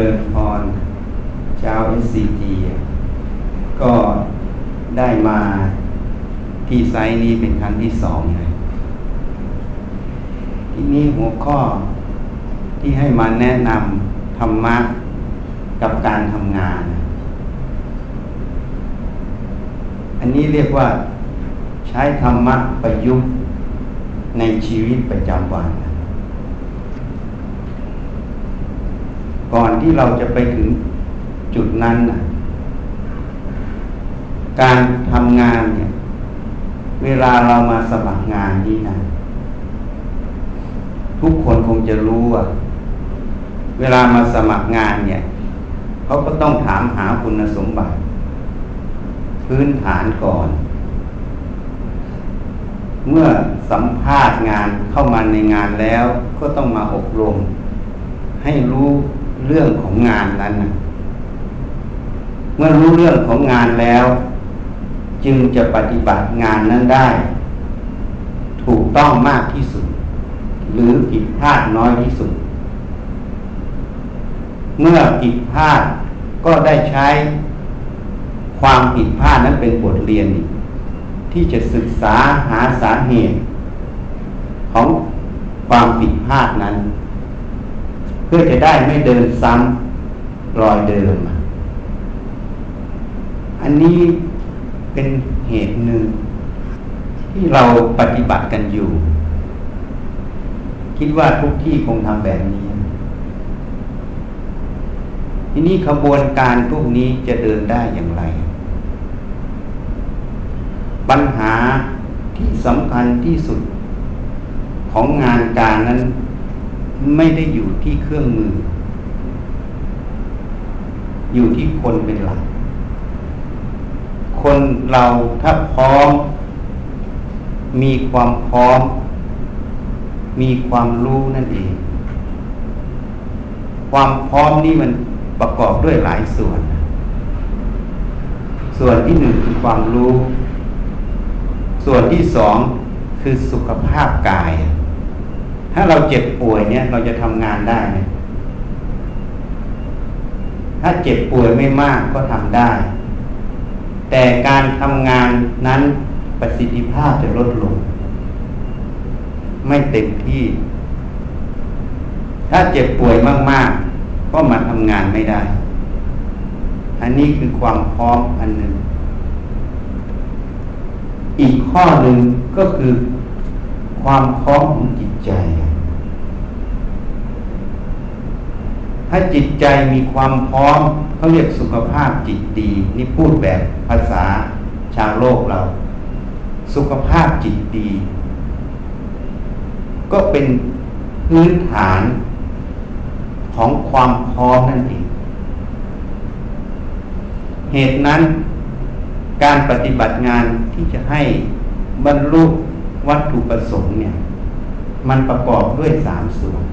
ริญพรเจ้า SCG ก็ได้มาที่ไซต์นี้เป็นครั้งที่สองเลยทีนี้หัวข้อที่ให้มาแนะนำธรรมะกับการทำงาน อันนี้เรียกว่าใช้ธรรมะประยุกต์ในชีวิตประจำวัน ก่อน ที่เราจะไปถึงจุดนั้นนะการทำงานเนี่ย เวลาเรามาสมัครงานนี้นะทุกคนคงจะรู้ว่าเวลามาสมัครงานเนี่ยเขาก็ต้องถามหาคุณสมบัติ พื้นฐานก่อน เมื่อสัมภาษณ์งานเข้ามาในงานแล้ว ก็ต้องมาอบรม ให้รู้ เรื่องของงานนั้นนะเมื่อรู้เรื่องของงานแล้ว จึงจะปฏิบัติงานนั้นได้ ถูกต้องมากที่สุด หรือผิดพลาดน้อยที่สุด เมื่อผิดพลาดก็ได้ใช้ความผิดพลาดนั้นเป็นบทเรียน ที่จะศึกษาหาสาเหตุของความผิดพลาดนั้น เพื่อจะได้ไม่เดินซ้ำรอยเดิม อันนี้เป็นเหตุหนึ่ง ที่เราปฏิบัติกันอยู่ คิดว่าทุกที่คงทำแบบนี้ ทีนี้ขบวนการพวกนี้จะเดินได้อย่างไร ปัญหาที่สำคัญที่สุดของงานการนั้น ไม่ได้อยู่ที่เครื่องมือ อยู่ที่คนเป็นหลัก คนเราถ้าพร้อม มีความพร้อม มีความรู้นั่นเอง ความพร้อมนี่มันประกอบด้วยหลายส่วน ส่วนที่หนึ่งคือความรู้ ส่วนที่สองคือสุขภาพกาย ถ้าเราเจ็บป่วยเนี่ย เราจะทำงานได้ไหมถ้าเจ็บป่วยไม่มากก็ทำได้ แต่การทำงานนั้นประสิทธิภาพจะลดลง ไม่เต็มที่ ถ้าเจ็บป่วยมาก ๆ ก็มาทำงานไม่ได้ อันนี้คือความพร้อมอันหนึ่ง อีกข้อหนึ่งก็คือ ความพร้อมของจิตใจ ถ้าจิตใจมีความพร้อมเขาเรียกสุขภาพจิตดี นี่พูดแบบภาษาชาวโลกเรา สุขภาพจิตดี ก็เป็นพื้นฐานของความพร้อมนั่นเอง เหตุนั้นการปฏิบัติงานที่จะให้บรรลุ วัตถุประสงค์เนี่ย มันประกอบด้วยสามส่วน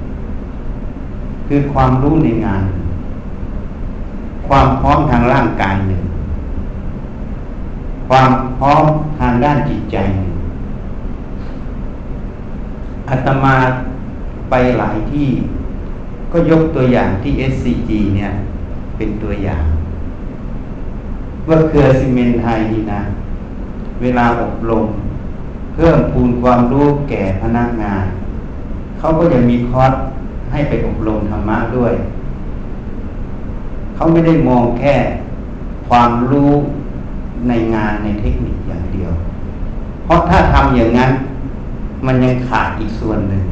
คือความรู้ในงาน ความพร้อมทางร่างกายหนึ่ง ความพร้อมทางด้านจิตใจหนึ่งอาตมาไปหลายที่ก็ยกตัวอย่างที่ SCG เนี่ย เป็นตัวอย่าง ว่าเครือซีเมนไทยนี่นะ เวลาอบรม เพิ่มพูนความรู้แก่พนักงาน เขาก็จะมีคอร์สให้ไปอบรมธรรมะด้วย เขาไม่ได้มองแค่ความรู้ในงานในเทคนิคอย่างเดียว เพราะถ้าทำอย่างนั้น มันยังขาดอีกส่วนหนึ่ง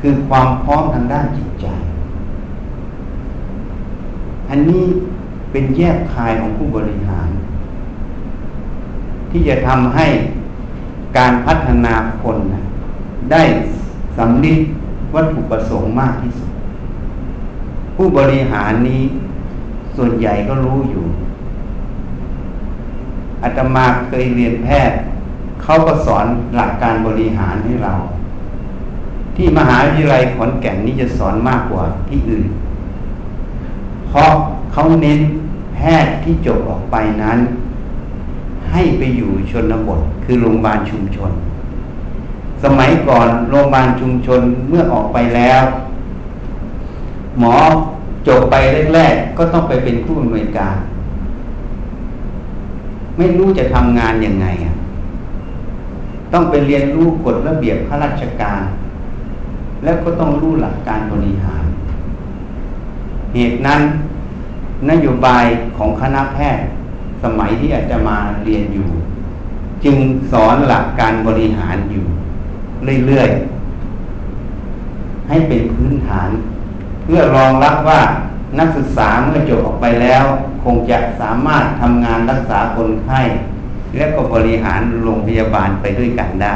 คือความพร้อมทางด้านจิตใจ อันนี้เป็นแยกคายของผู้บริหาร ที่จะทำให้ การพัฒนาคนได้สำลิดวัตถุประสงค์มากที่สุด ผู้บริหารนี้ส่วนใหญ่ก็รู้อยู่อาตมาเคยเรียนแพทย์เขาก็สอนหลักการบริหารให้เรา ที่มหาวิทยาลัยขอนแก่นนี้จะสอนมากกว่าที่อื่น เพราะเขาเน้นแพทย์ที่จบออกไปนั้น ให้ไปอยู่ชนบท คือโรงพยาบาลชุมชน สมัยก่อนโรงพยาบาลชุมชนเมื่อออกไปแล้ว หมอจบไปแรกๆก็ต้องไปเป็นผู้อำนวยการ ไม่รู้จะทำงานยังไงต้องไปเรียนรู้กฎระเบียบข้าราชการ แล้วก็ต้องรู้หลักการบริหาร เหตุนั้นนโยบายของคณะแพทย์ สมัยที่อาจจะมาเรียนอยู่ จึงสอนหลักการบริหารอยู่ เรื่อยๆ ให้เป็นพื้นฐาน เพื่อรองรับว่านักศึกษาเมื่อจบออกไปแล้ว คงจะสามารถทำงานรักษาคนไข้ และก็บริหารโรงพยาบาลไปด้วยกันได้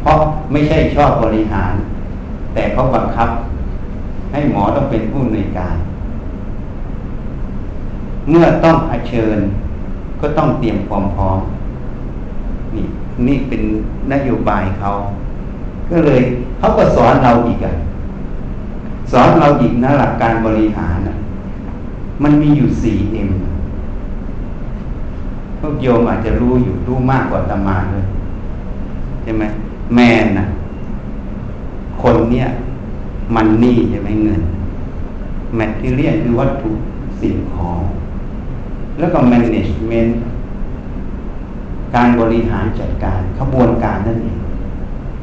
เพราะไม่ใช่ชอบบริหาร แต่เขาบังคับ ให้หมอต้องเป็นผู้ในการ เมื่อต้องเผชิญ ก็ต้องเตรียมความพร้อมนี่นี่เป็นนโยบายเขา ก็เลยเขาก็สอนเราอีกอะสอนเราอีกนะหลักการบริหารนะมันมีอยู่สี่เอ็มพวกโยมอาจจะรู้อยู่รู้มากกว่าตมาเลยใช่ไหมแมนนะคนเนี้ยมันนี่ใช่ไหมเงิน แมทที่เรียนคือวัตถุสิ่งของ แล้วก็ management การบริหารจัดการขบวนการนั่นเอง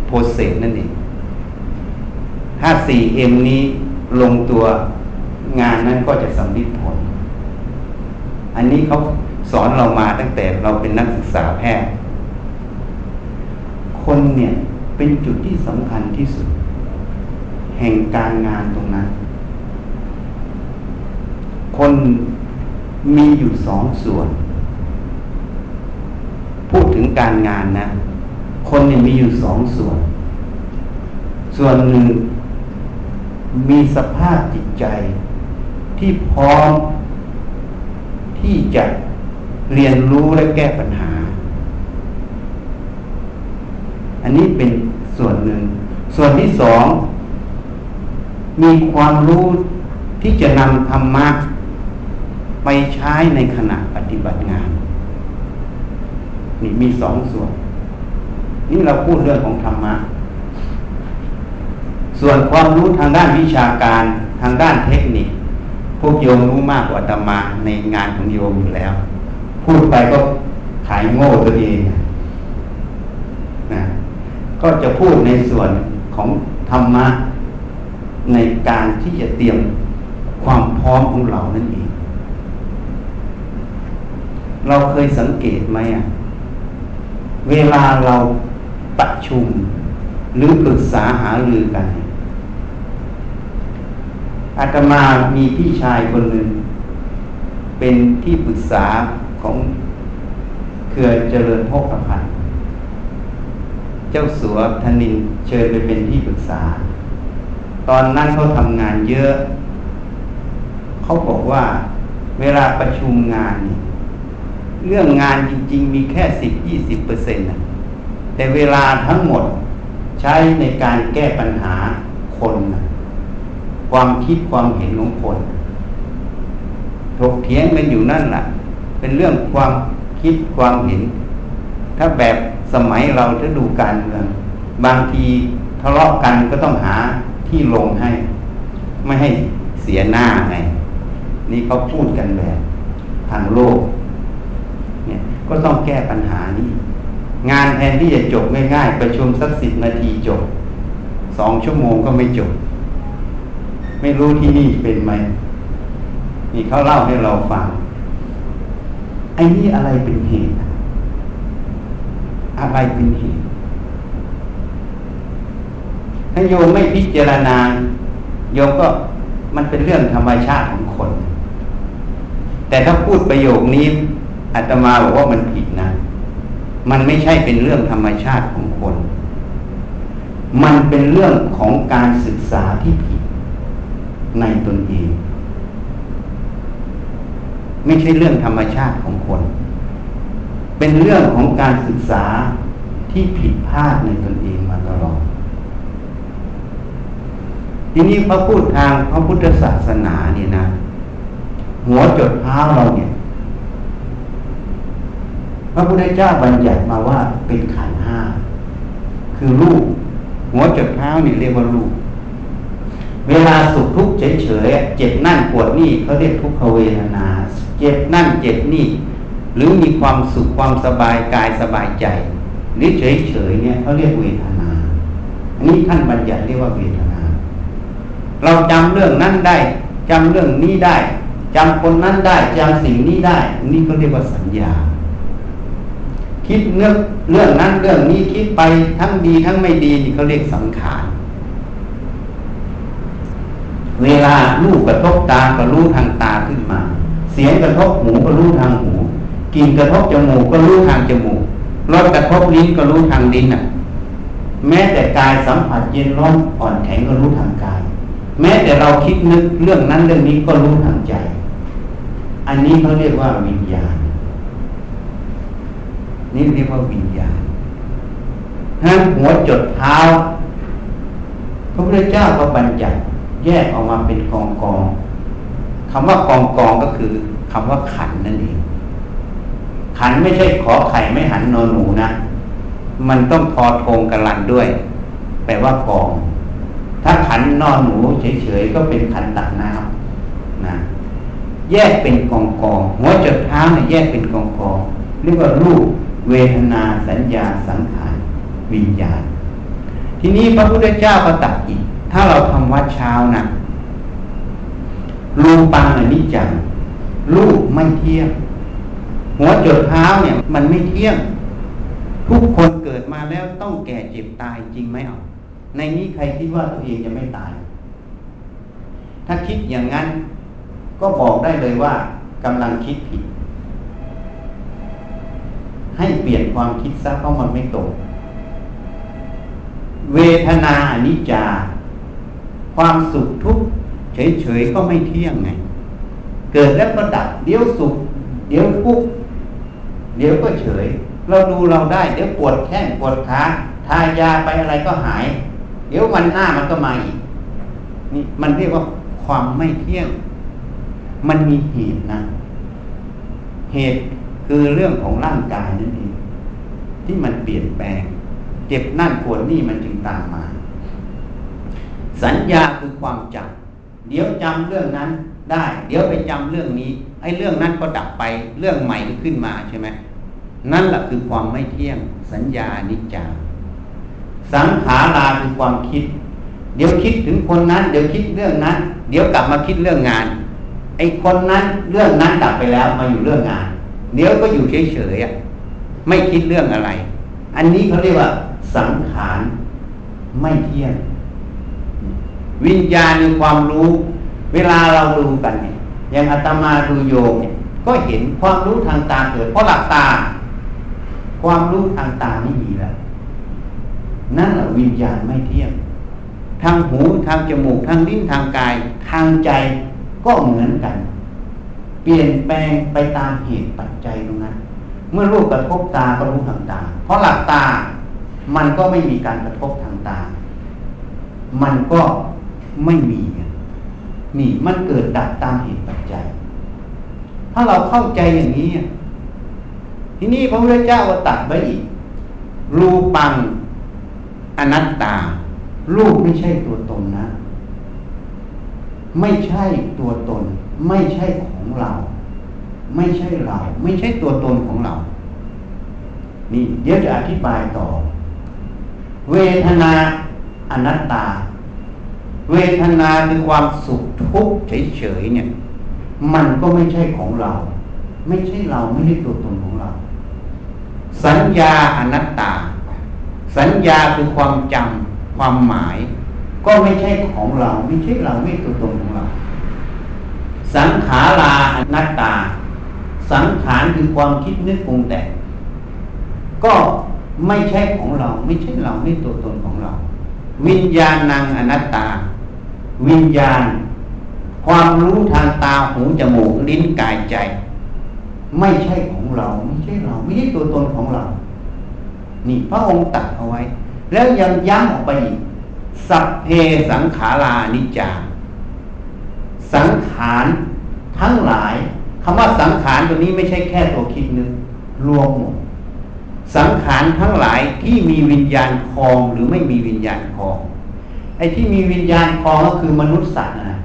process นั่นเองถ้า 4M นี้ลงตัวงานนั้นก็จะสำเร็จผล อันนี้เขาสอนเรามาตั้งแต่เราเป็นนักศึกษาแพทย์ คนเนี่ยเป็นจุดที่สำคัญที่สุด แห่งการงานตรงนั้น คน มีอยู่สองส่วน พูดถึงการงานนะ คนเนี่ยมีอยู่สองส่วน ส่วนหนึ่งมีสภาพจิตใจที่พร้อมที่จะเรียนรู้และแก้ปัญหา อันนี้เป็นส่วนหนึ่ง ส่วนที่สอง มีความรู้ที่จะนำธรรมะ ไปใช้ในขณะปฏิบัติงาน นี่มีสองส่วน นี่เราพูดเรื่องของธรรมะ ส่วนความรู้ทางด้านวิชาการทางด้านเทคนิค พวกโยมรู้มากกว่าตมาในงานของโยมอยู่แล้ว พูดไปก็ขายโง่ตัวเองนะก็จะพูดในส่วนของธรรมะในการที่จะเตรียมความพร้อมของเรานั่นเอง เราเคยสังเกตไหมอะ เวลาเราประชุม หรือปรึกษาหารือกันอาตมามีพี่ชายคนหนึ่ง เป็นที่ปรึกษาของเครือเจริญพกพันธ์เจ้าสัวธนินเชิญไปเป็นที่ปรึกษา ตอนนั้นเขาทำงานเยอะ เขาบอกว่าเวลาประชุมงานนี่ เรื่องงานจริง ๆ มีแค่สิบยี่สิบเปอร์เซ็นต์แต่เวลาทั้งหมดใช้ในการแก้ปัญหาคนนะความคิดความเห็นของคนถกเถียงกันอยู่นั่นแหละเป็นเรื่องความคิดความเห็น ถ้าแบบสมัยเราถ้าดูการเมืองบางทีทะเลาะกันก็ต้องหาที่ลงให้ ไม่ให้เสียหน้าไงนี่เขาพูดกันแบบทางโลก ก็ต้องแก้ปัญหานี้ งานแทนที่จะจบง่ายๆประชุมสักสิบนาทีจบสองชั่วโมงก็ไม่จบ ไม่รู้ที่นี่เป็นไหมนี่เขาเล่าให้เราฟังไอ้นี่อะไรเป็นเหตุ อะไรเป็นเหตุถ้าโยมไม่พิจารณาโยมก็มันเป็นเรื่องธรรมชาติของคน แต่ถ้าพูดประโยคนี้ อาตมาบอกว่ามันผิดนะ มันไม่ใช่เป็นเรื่องธรรมชาติของคน มันเป็นเรื่องของการศึกษาที่ผิดในตนเอง ไม่ใช่เรื่องธรรมชาติของคน เป็นเรื่องของการศึกษาที่ผิดพลาดในตนเองมาตลอดทีนี้พระพูดทางพระพุทธศาสนาเนี่ยนะ หัวจดเท้าเราเนี่ย พระพุทธเจ้าบัญญัติมาว่าเป็นขันห้าคือรูปหัวจดเท้านี่เรียกว่ารูปเวลาสุขทุกข์เฉยๆเจ็บนั่นปวดนี่เขาเรียกทุกขเวทนา เจ็บนั่นเจ็บนี่ หรือมีความสุขความสบายกายสบายใจหรือเฉยๆเนี่ยเขาเรียกเวทนา อันนี้ท่านบัญญัติเรียกว่าเวทนา เราจำเรื่องนั้นได้จำเรื่องนี้ได้จำคนนั้นได้จำสิ่งนี้ได้ นี่ก็เรียกว่าสัญญา คิดเรื่องเรื่องนั้นเรื่องนี้คิดไปทั้งดีทั้งไม่ดีนี่เขาเรียกสังขาร เวลาลูกกระทบตาก็รู้ทางตาขึ้นมา เสียงกระทบหูก็รู้ทางหูกลิ่นกระทบจมูกก็รู้ทางจมูกรสกระทบลิ้นก็รู้ทางลิ้นอะ แม้แต่กายสัมผัสเย็นร้อนอ่อนแข็งก็รู้ทางกาย แม้แต่เราคิดนึกเรื่องนั้นเรื่องนี้ก็รู้ทางใจ อันนี้เขาเรียกว่าวิญญาณ นี่เรียกว่าวิญญาณทั้งหัวจดเท้าพระพุทธเจ้าก็บัญญัติแยกออกมาเป็นกองกองคำว่ากองกองก็คือคำว่าขันนั่นเอง ขันไม่ใช่ขอไข่ไม่หันนอนหนูนะ มันต้องทอทงกันลันด้วย แปลว่ากอง ถ้าขันนอนหนูเฉยๆก็เป็นขันตักน้ำนะแยกเป็นกองกองหัวจดเท้าเนี่ยแยกเป็นกองกองเรียกว่ารูป เวทนาสัญญาสังขารวิญญาณ ทีนี้พระพุทธเจ้าก็ตัดอีก ถ้าเราทำวัดเช้านะรูปังอนิจจังรูปไม่เที่ยง หัวจดเท้าเนี่ยมันไม่เที่ยง ทุกคนเกิดมาแล้วต้องแก่เจ็บตายจริงไหมเอาในนี้ใครคิดว่าตัวเองจะไม่ตาย ถ้าคิดอย่างนั้นก็บอกได้เลยว่ากำลังคิดผิด ให้เปลี่ยนความคิดซะเพราะมันไม่ตรงเวทนาอนิจจา ความสุขทุกข์เฉยๆก็ไม่เที่ยงไง เกิดแล้วก็ดับเดี๋ยวสุข เดี๋ยวทุกข์เดี๋ยวก็เฉย เราดูเราได้ เดี๋ยวปวดแข้งปวดขาทายาไปอะไรก็หาย เดี๋ยววันหน้ามันก็มาอีกนี่มันเรียกว่าความไม่เที่ยง มันมีเหตุนะ เหตุ คือเรื่องของร่างกายนั่นเองที่มันเปลี่ยนแปลง เจ็บนั่นปวดนี่มันจึงตามมา สัญญาคือความจำเดี๋ยวจำเรื่องนั้นได้ เดี๋ยวไปจำเรื่องนี้ไอ้เรื่องนั้นก็ดับไปเรื่องใหม่ก็ขึ้นมาใช่ไหมนั่นแหละคือความไม่เที่ยง สัญญานิจจาสังขาราคือความคิด เดี๋ยวคิดถึงคนนั้น เดี๋ยวคิดเรื่องนั้น เดี๋ยวกลับมาคิดเรื่องงานไอ้คนนั้นเรื่องนั้นดับไปแล้วมาอยู่เรื่องงาน เดี๋ยวก็อยู่เฉยๆไม่คิดเรื่องอะไร อันนี้เขาเรียกว่า สังขารไม่เที่ยง วิญญาณในความรู้ เวลาเราดูกันเนี่ยอย่างอาตมาดูโยมเนี่ยก็เห็นความรู้ทางตาเกิดเพราะหลับตา ความรู้ทางตาไม่มีแล้วนั่นแหละวิญญาณไม่เที่ยง ทางหูทางจมูกทางลิ้นทางกาย ทางใจก็เหมือนกัน เปลี่ยนแปลงไปตามเหตุปัจจัยตรงนั้น เมื่อรูปกระทบตาก็รู้ทางตา เพราะหลับตา มันก็ไม่มีการกระทบทางตา มันก็ไม่มี นี่มันเกิดดับตามเหตุปัจจัย ถ้าเราเข้าใจอย่างนี้ ทีนี้พระพุทธเจ้าก็ตัดไว้อีก รูปังอนัตตา รูปไม่ใช่ตัวตนนะ ไม่ใช่ตัวตน ไม่ใช่ ของเรา ไม่ใช่เรา ไม่ใช่ตัวตนของเรา นี่เดี๋ยวจะอธิบายต่อ เวทนาอนัตตา เวทนาคือความสุขทุกข์เฉยๆเนี่ย มันก็ไม่ใช่ของเรา ไม่ใช่เราไม่ใช่ตัวตนของเรา สัญญาอนัตตา สัญญาคือความจำความหมาย ก็ไม่ใช่ของเรา ไม่ใช่เราไม่ตัวตนของเรา สังขาราอนัตตา สังขารคือความคิดนึกปรุงแต่งก็ไม่ใช่ของเรา ไม่ใช่เราไม่ตัวตนของเรา วิญญาณังอนัตตา วิญญาณ ความรู้ทางตาหูจมูกลิ้นกายใจ ไม่ใช่ของเรา ไม่ใช่เรา ไม่ใช่ตัวตนของเรา นี่พระองค์ตัดเอาไว้ แล้วยังย้ำออกไปอีกสัพเพสังขารานิจจา สังขารทั้งหลายคำว่าสังขารตัวนี้ไม่ใช่แค่ตัวคิดนึกรวมหมดสังขารทั้งหลายที่มีวิญญาณคลองหรือไม่มีวิญญาณคลอง ไอ้ที่มีวิญญาณคลองก็คือมนุษย์สัตว์นะ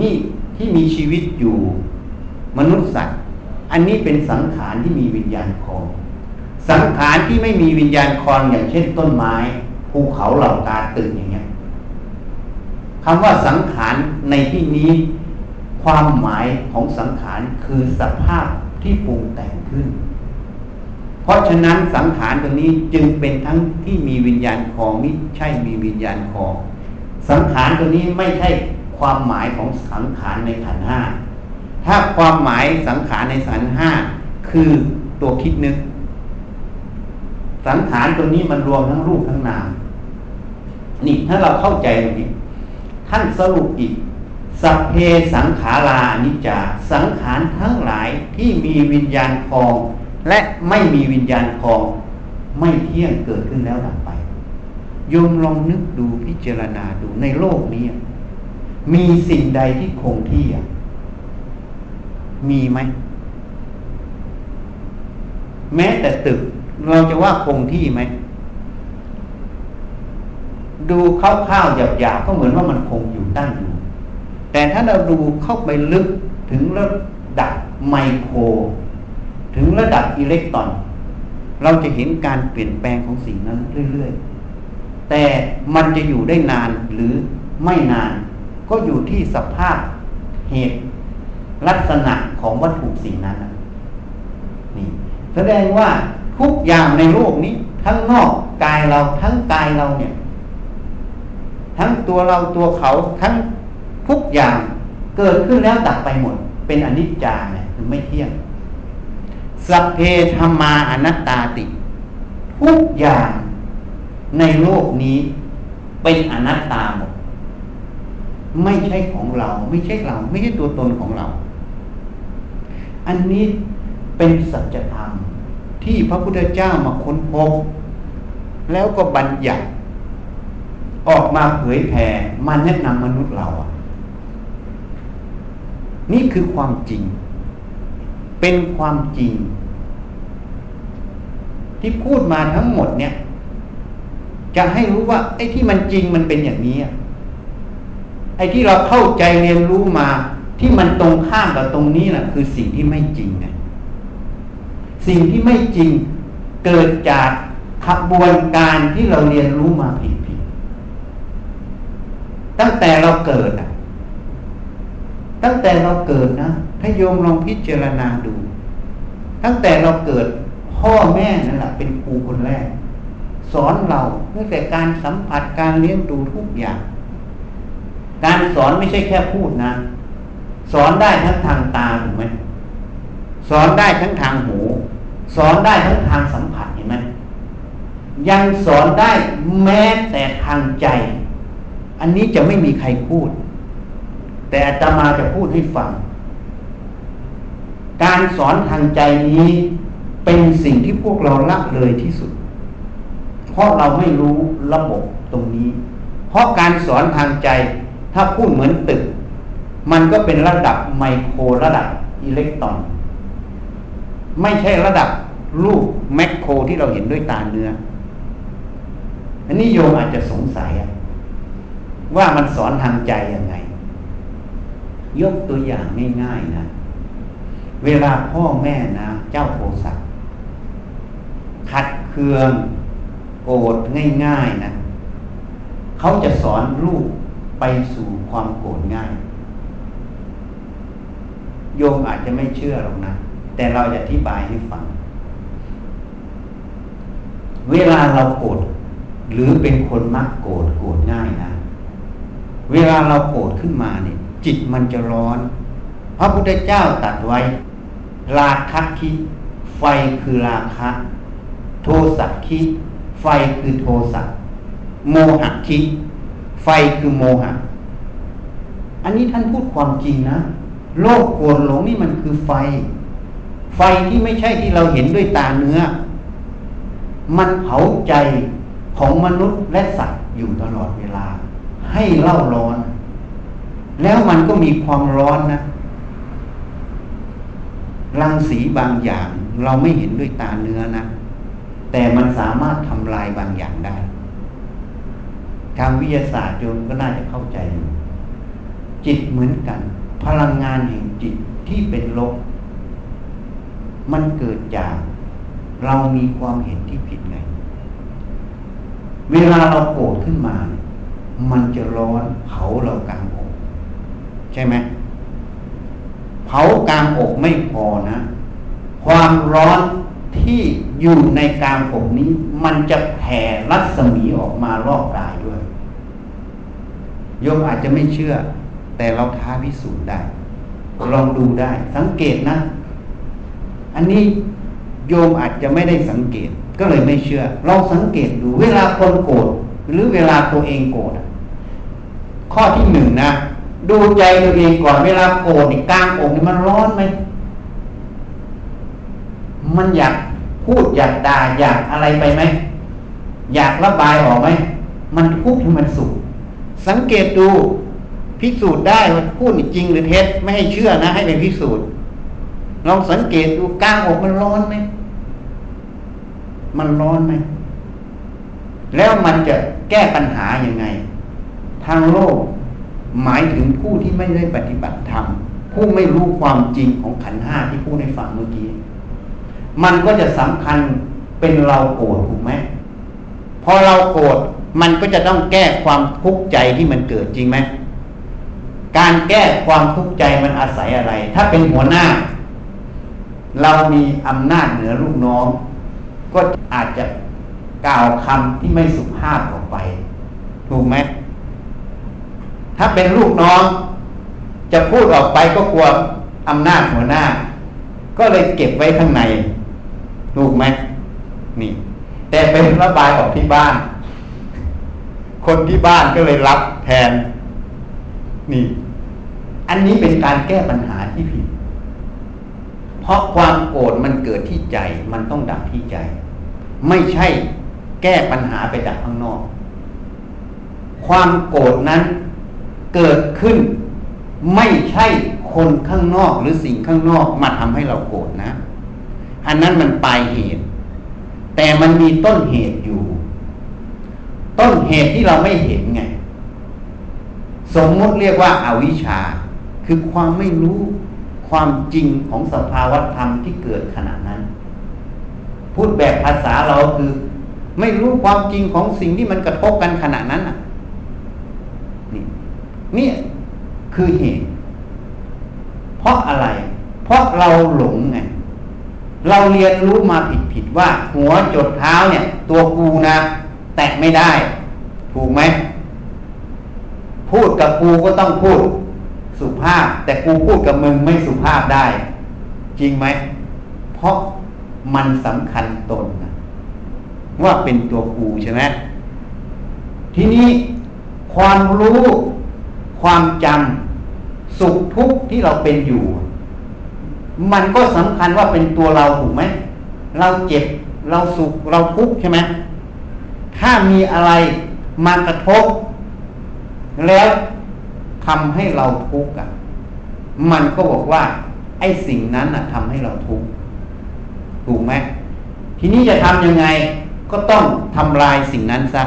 นี่ที่มีชีวิตอยู่มนุษย์สัตว์ อันนี้เป็นสังขารที่มีวิญญาณคลอง สังขารที่ไม่มีวิญญาณคลองอย่างเช่นต้นไม้ภูเขาเหล่ากาตึกอย่างเงี้ย คำว่าสังขารในที่นี้ ความหมายของสังขารคือสภาพที่ปรุงแต่งขึ้น เพราะฉะนั้นสังขารตรงนี้จึงเป็นทั้งที่มีวิญญาณคองม่ใช่มีวิญญาณคองสังขารตัวนี้ไม่ใช่ความหมายของสังขารในขันห้าถ้าความหมายสังขารในขันห้าคือตัวคิดนึก สังขารตัวนี้มันรวมทั้งรูปทั้งนามนี่ถ้าเราเข้าใจตรงนี้ ท่านสรุปอีก สัพเพสังขารานิจา สังขารทั้งหลายที่มีวิญญาณคลอง และไม่มีวิญญาณคลอง ไม่เที่ยงเกิดขึ้นแล้วดับไปโยมลองนึกดูพิจารณาดูในโลกนี้ มีสิ่งใดที่คงที่มีไหม แม้แต่ตึกเราจะว่าคงที่ไหม ดูคร่าวๆหยาบๆก็เหมือนว่ามันคงอยู่ตั้งอยู่ แต่ถ้าเราดูเข้าไปลึกถึงระดับไมโคร ถึงระดับอิเล็กตรอน เราจะเห็นการเปลี่ยนแปลงของสิ่งนั้นเรื่อยๆ แต่มันจะอยู่ได้นานหรือไม่นาน ก็อยู่ที่สภาพเหตุลักษณะของวัตถุสิ่งนั้นนี่แสดงว่าทุกอย่างในโลกนี้ ทั้งนอกกายเราทั้งกายเราเนี่ย ทั้งตัวเราตัวเขาทั้งทุกอย่างเกิดขึ้นแล้วดับไปหมด เป็นอนิจจาเนี่ยคือไม่เที่ยง สัพเพธรรมาอนัตตาติ ทุกอย่างในโลกนี้เป็นอนัตตาหมด ไม่ใช่ของเรา ไม่ใช่เรา ไม่ใช่ตัวตนของเรา อันนี้เป็นสัจธรรมที่พระพุทธเจ้ามาค้นพบ แล้วก็บัญญัติ ออกมาเผยแผ่มาแนะนำมนุษย์เราอะนี่คือความจริง เป็นความจริง ที่พูดมาทั้งหมดเนี่ย จะให้รู้ว่า ไอ้ที่มันจริงมันเป็นอย่างนี้ ไอ้ที่เราเข้าใจเรียนรู้มาที่มันตรงข้ามกับตรงนี้แหละคือสิ่งที่ไม่จริงไงสิ่งที่ไม่จริงเกิดจากขบวนการที่เราเรียนรู้มาผิด ตั้งแต่เราเกิดอะ ตั้งแต่เราเกิดนะ ถ้าโยมลองพิจารณาดู ตั้งแต่เราเกิดพ่อแม่นั่นแหละเป็นครูคนแรก สอนเราตั้งแต่การสัมผัสการเลี้ยงดูทุกอย่าง การสอนไม่ใช่แค่พูดนะ สอนได้ทั้งทางตาถูกไหมสอนได้ทั้งทางหู สอนได้ทั้งทางสัมผัสเห็นไหมยังสอนได้แม้แต่ทางใจ อันนี้จะไม่มีใครพูด แต่อาตมาจะพูดให้ฟัง การสอนทางใจนี้เป็นสิ่งที่พวกเราละเลยที่สุด เพราะเราไม่รู้ระบบตรงนี้ เพราะการสอนทางใจถ้าพูดเหมือนตึก มันก็เป็นระดับไมโครระดับอิเล็กตรอน ไม่ใช่ระดับรูปแมคโครที่เราเห็นด้วยตาเนื้อ อันนี้โยมอาจจะสงสัย ว่ามันสอนทางใจยังไง ยกตัวอย่างง่ายๆนะ เวลาพ่อแม่นะ เจ้าโทสะขัดเคืองโกรธง่ายๆนะเขาจะสอนลูกไปสู่ความโกรธง่าย โยมอาจจะไม่เชื่อหรอกนะ แต่เราจะอธิบายให้ฟัง เวลาเราโกรธหรือเป็นคนมักโกรธโกรธง่ายนะ เวลาเราโกรธขึ้นมาเนี่ยจิตมันจะร้อน พระพุทธเจ้าตัดไว้ ราคะคิไฟคือราคะ โทสะคิไฟคือโทสะโมหะคิไฟคือโมหะ อันนี้ท่านพูดความจริงนะ โลกโกรธหลงนี่มันคือไฟ ไฟที่ไม่ใช่ที่เราเห็นด้วยตาเนื้อ มันเผาใจของมนุษย์และสัตว์อยู่ตลอดเวลา ให้เล่าร้อน แล้วมันก็มีความร้อนนะรังสีบางอย่างเราไม่เห็นด้วยตาเนื้อนะ แต่มันสามารถทำลายบางอย่างได้ ทางวิทยาศาสตร์โยมก็น่าจะเข้าใจอยู่จิตเหมือนกัน พลังงานแห่งจิตที่เป็นลบ มันเกิดจากเรามีความเห็นที่ผิดไง เวลาเราโกรธขึ้นมาเนี่ย มันจะร้อนเผาเรากลางอก ใช่ไหมเผากลางอกไม่พอนะ ความร้อนที่อยู่ในกลางอกนี้ มันจะแผ่รัศมีออกมารอบกายด้วยโยมอาจจะไม่เชื่อ แต่เราท้าพิสูจน์ได้ ลองดูได้ สังเกตนะ อันนี้โยมอาจจะไม่ได้สังเกตก็เลยไม่เชื่อลองสังเกตดู เวลาคนโกรธ หรือเวลาตัวเองโกรธข้อที่หนึ่งนะ ดูใจตัวเองก่อนเวลาโกรธกลางอกนี่มันร้อนไหมมันอยากพูดอยากด่าอยากอะไรไปไหมอยากระบายออกไหมมันพูดให้มันสุขสังเกตดูพิสูจน์ได้ว่าพูดจริงหรือเท็จไม่ให้เชื่อนะ ให้เป็นพิสูจน์ลองสังเกตดูกลางอกมันร้อนไหมมันร้อนไหมแล้วมันจะ แก้ปัญหายังไง ทางโลกหมายถึงผู้ที่ไม่ได้ปฏิบัติธรรมผู้ไม่รู้ความจริงของขันห้าที่พูดในฝั่งเมื่อกี้ มันก็จะสำคัญเป็นเราโกรธถูกไหมพอเราโกรธมันก็จะต้องแก้ความทุกข์ใจที่มันเกิดจริงไหมการแก้ความทุกข์ใจมันอาศัยอะไร ถ้าเป็นหัวหน้า เรามีอำนาจเหนือลูกน้อง ก็อาจจะ กล่าวคำที่ไม่สุภาพออกไป ถูกไหมถ้าเป็นลูกน้อง จะพูดออกไปก็กลัวอำนาจหัวหน้า ก็เลยเก็บไว้ข้างใน ถูกไหมนี่ แต่เป็นระบายออกที่บ้าน คนที่บ้านก็เลยรับแทน นี่ อันนี้เป็นการแก้ปัญหาที่ผิด เพราะความโกรธมันเกิดที่ใจ มันต้องดับที่ใจ ไม่ใช่ แก้ปัญหาไปจากข้างนอก ความโกรธนั้นเกิดขึ้นไม่ใช่คนข้างนอกหรือสิ่งข้างนอกมาทำให้เราโกรธนะ อันนั้นมันปลายเหตุ แต่มันมีต้นเหตุอยู่ ต้นเหตุที่เราไม่เห็นไง สมมติเรียกว่าอาวิชชา คือความไม่รู้ความจริงของสภาวธรรมที่เกิดขณะนั้น พูดแบบภาษาเราคือ ไม่รู้ความจริงของสิ่งที่มันกระทบกันขณะนั้นอะ นี่นี่คือเหตุ เพราะอะไร เพราะเราหลงไงเราเรียนรู้มาผิดผิดว่า หัวจดเท้าเนี่ย ตัวกูนะ แตะไม่ได้ ถูกไหม พูดกับกูก็ต้องพูดสุภาพ แต่กูพูดกับมึงไม่สุภาพได้ จริงไหม เพราะมันสำคัญตนนะ ว่าเป็นตัวกูใช่ไหมทีนี้ความรู้ความจำสุขทุกข์ที่เราเป็นอยู่ มันก็สำคัญว่าเป็นตัวเราถูกไหมเราเจ็บเราสุขเราทุกข์ใช่ไหมถ้ามีอะไรมากระทบ แล้วทำให้เราทุกข์อะ มันก็บอกว่า ไอ้สิ่งนั้นอะทำให้เราทุกข์ถูกไหมทีนี้จะทำยังไง ก็ต้องทำลายสิ่งนั้นซะ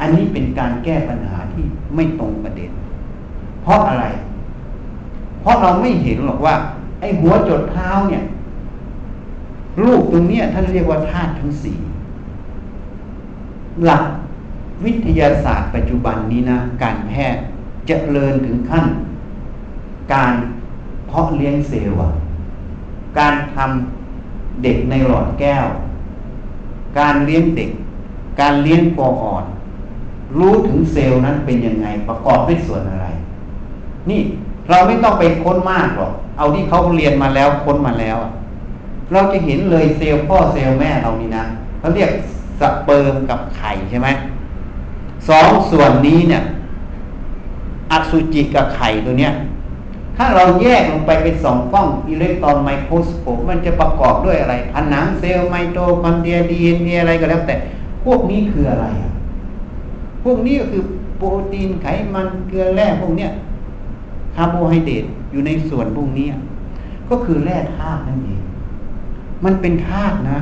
อันนี้เป็นการแก้ปัญหาที่ไม่ตรงประเด็น เพราะอะไร เพราะเราไม่เห็นหรอกว่า ไอ้หัวจดเท้าเนี่ยรูปตรงนี้ท่านเรียกว่าธาตุทั้งสี่หลักวิทยาศาสตร์ปัจจุบันนี้นะ การแพทย์จเจริญถึงขั้น การเพาะเลี้ยงเซลล์การทำเด็กในหลอดแก้ว การเลี้ยงเด็ก การเลี้ยงตัวอ่อน รู้ถึงเซลล์นั้นเป็นยังไงประกอบด้วยส่วนอะไร นี่เราไม่ต้องไปค้นมากหรอก เอาที่เขาเรียนมาแล้วค้นมาแล้ว เราจะเห็นเลยเซลล์พ่อเซลล์แม่เรานี่นะเขาเรียกสเปิร์มกับไข่ใช่ไหมสองส่วนนี้เนี่ยอสุจิกับไข่ตัวเนี้ย ถ้าเราแยกลงไปเป็นสองกล้อง electron microscope มันจะประกอบด้วยอะไรผนังเซลล์ไมโตคอนเดรียดีเอ็นเออะไรก็แล้วแต่ พวกนี้คืออะไร พวกนี้ก็คือโปรตีนไขมันเกลือแร่พวกเนี้ยคาร์โบไฮเดรตอยู่ในส่วนพวกนี้ก็คือแร่ธาตุนั่นเอง มันเป็นธาตุนะ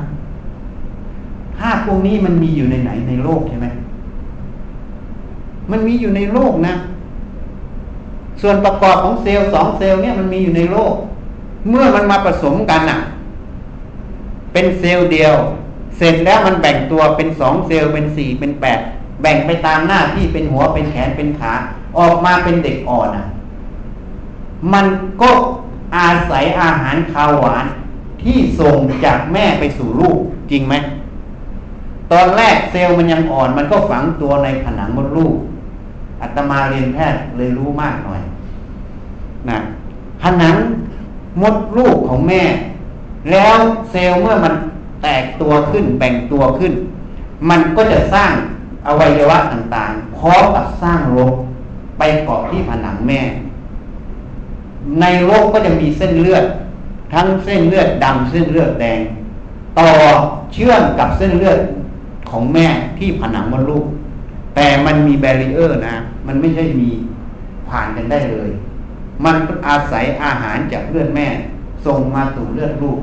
ธาตุพวกนี้มันมีอยู่ในไหนในโลกใช่ไหมมันมีอยู่ในโลกนะ ส่วนประกอบของเซลล์สองเซลล์เนี่ยมันมีอยู่ในโลก เมื่อมันมาผสมกันอะ เป็นเซลล์เดียว เสร็จแล้วมันแบ่งตัวเป็นสองเซลล์เป็นสี่เป็นแปดแบ่งไปตามหน้าที่เป็นหัวเป็นแขนเป็นขาออกมาเป็นเด็กอ่อนอะ มันก็อาศัยอาหารคาวหวานที่ส่งจากแม่ไปสู่ลูกจริงไหมตอนแรกเซลล์มันยังอ่อน มันก็ฝังตัวในผนังมดลูก อัตมาเรียนแพทย์เลยรู้มากหน่อยนะผนังมดลูกของแม่ แล้วเซลล์เมื่อมันแตกตัวขึ้นแบ่งตัวขึ้น มันก็จะสร้างอวัยวะต่างๆพร้อมกับสร้างโรคไปเกาะที่ผนังแม่ ในโรคก็จะมีเส้นเลือด ทั้งเส้นเลือดดำเส้นเลือดแดง ต่อเชื่อมกับเส้นเลือดของแม่ที่ผนังมดลูก แต่มันมีแบรีเออร์นะ มันไม่ใช่มีผ่านกันได้เลย มันอาศัยอาหารจากเลือดแม่ส่งมาสู่เลือดลูก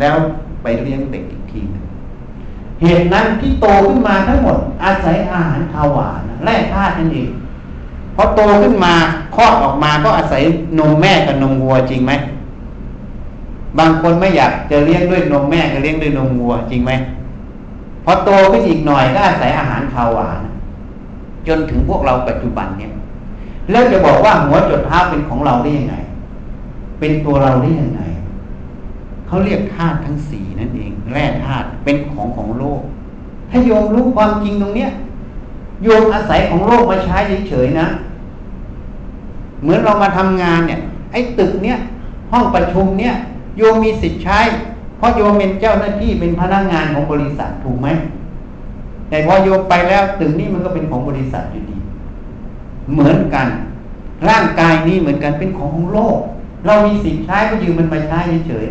แล้วไปเลี้ยงเด็กอีกทีนึงเหตุนั้นที่โตขึ้นมาทั้งหมด อาศัยอาหารขาวหวานแร่ธาตุนั่นเองพอโตขึ้นมาคลอดออกมาก็อาศัยนมแม่กับนมวัวจริงไหมบางคนไม่อยากจะเลี้ยงด้วยนมแม่ก็เลี้ยงด้วยนมวัวจริงไหมพอโตขึ้นอีกหน่อยก็อาศัยอาหารขาวหวาน จนถึงพวกเราปัจจุบันเนี่ยแล้วจะบอกว่าหัวจดเท้าเป็นของเราได้ยังไง เป็นตัวเราได้ยังไงเขาเรียกธาตุทั้งสี่นั่นเอง แร่ธาตุเป็นของของโลก ถ้าโยมรู้ความจริงตรงเนี้ยโยมอาศัยของโลกมาใช้เฉยๆนะ เหมือนเรามาทำงานเนี่ย ไอ้ตึกเนี้ยห้องประชุมเนี่ย โยมมีสิทธิ์ใช้ เพราะโยมเป็นเจ้าหน้าที่เป็นพนักงานของบริษัทถูกไหม แต่พอโยมไปแล้วตึกนี้มันก็เป็นของบริษัทอยู่ดี เหมือนกัน ร่างกายนี้เหมือนกันเป็นของของโลก เรามีสิทธิ์ใช้ก็ยืมมันมาใช้เฉย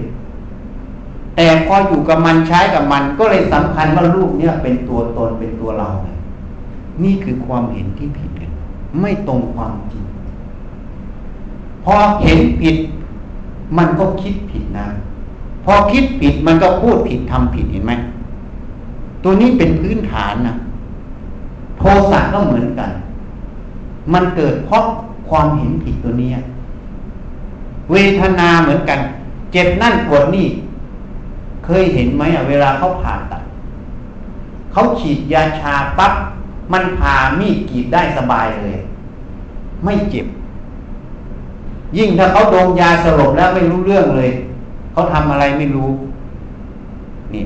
แต่พออยู่กับมันใช้กับมัน ก็เลยสำคัญว่ารูปเนี่ยเป็นตัวตนเป็นตัวเรา นี่คือความเห็นที่ผิดกันไม่ตรงความจริง พอเห็นผิด มันก็คิดผิดนะ พอคิดผิดมันก็พูดผิดทำผิดเห็นไหม ตัวนี้เป็นพื้นฐานนะโทสะก็เหมือนกัน มันเกิดเพราะความเห็นผิดตัวนี้เวทนาเหมือนกัน เจ็บนั่นปวดนี่ เคยเห็นไหมอะเวลาเขาผ่าตัดเขาฉีดยาชาปั๊บมันผ่ามีดกรีดได้สบายเลย ไม่เจ็บ ยิ่งถ้าเขาโดนยาสลบแล้วไม่รู้เรื่องเลย เขาทำอะไรไม่รู้ นี่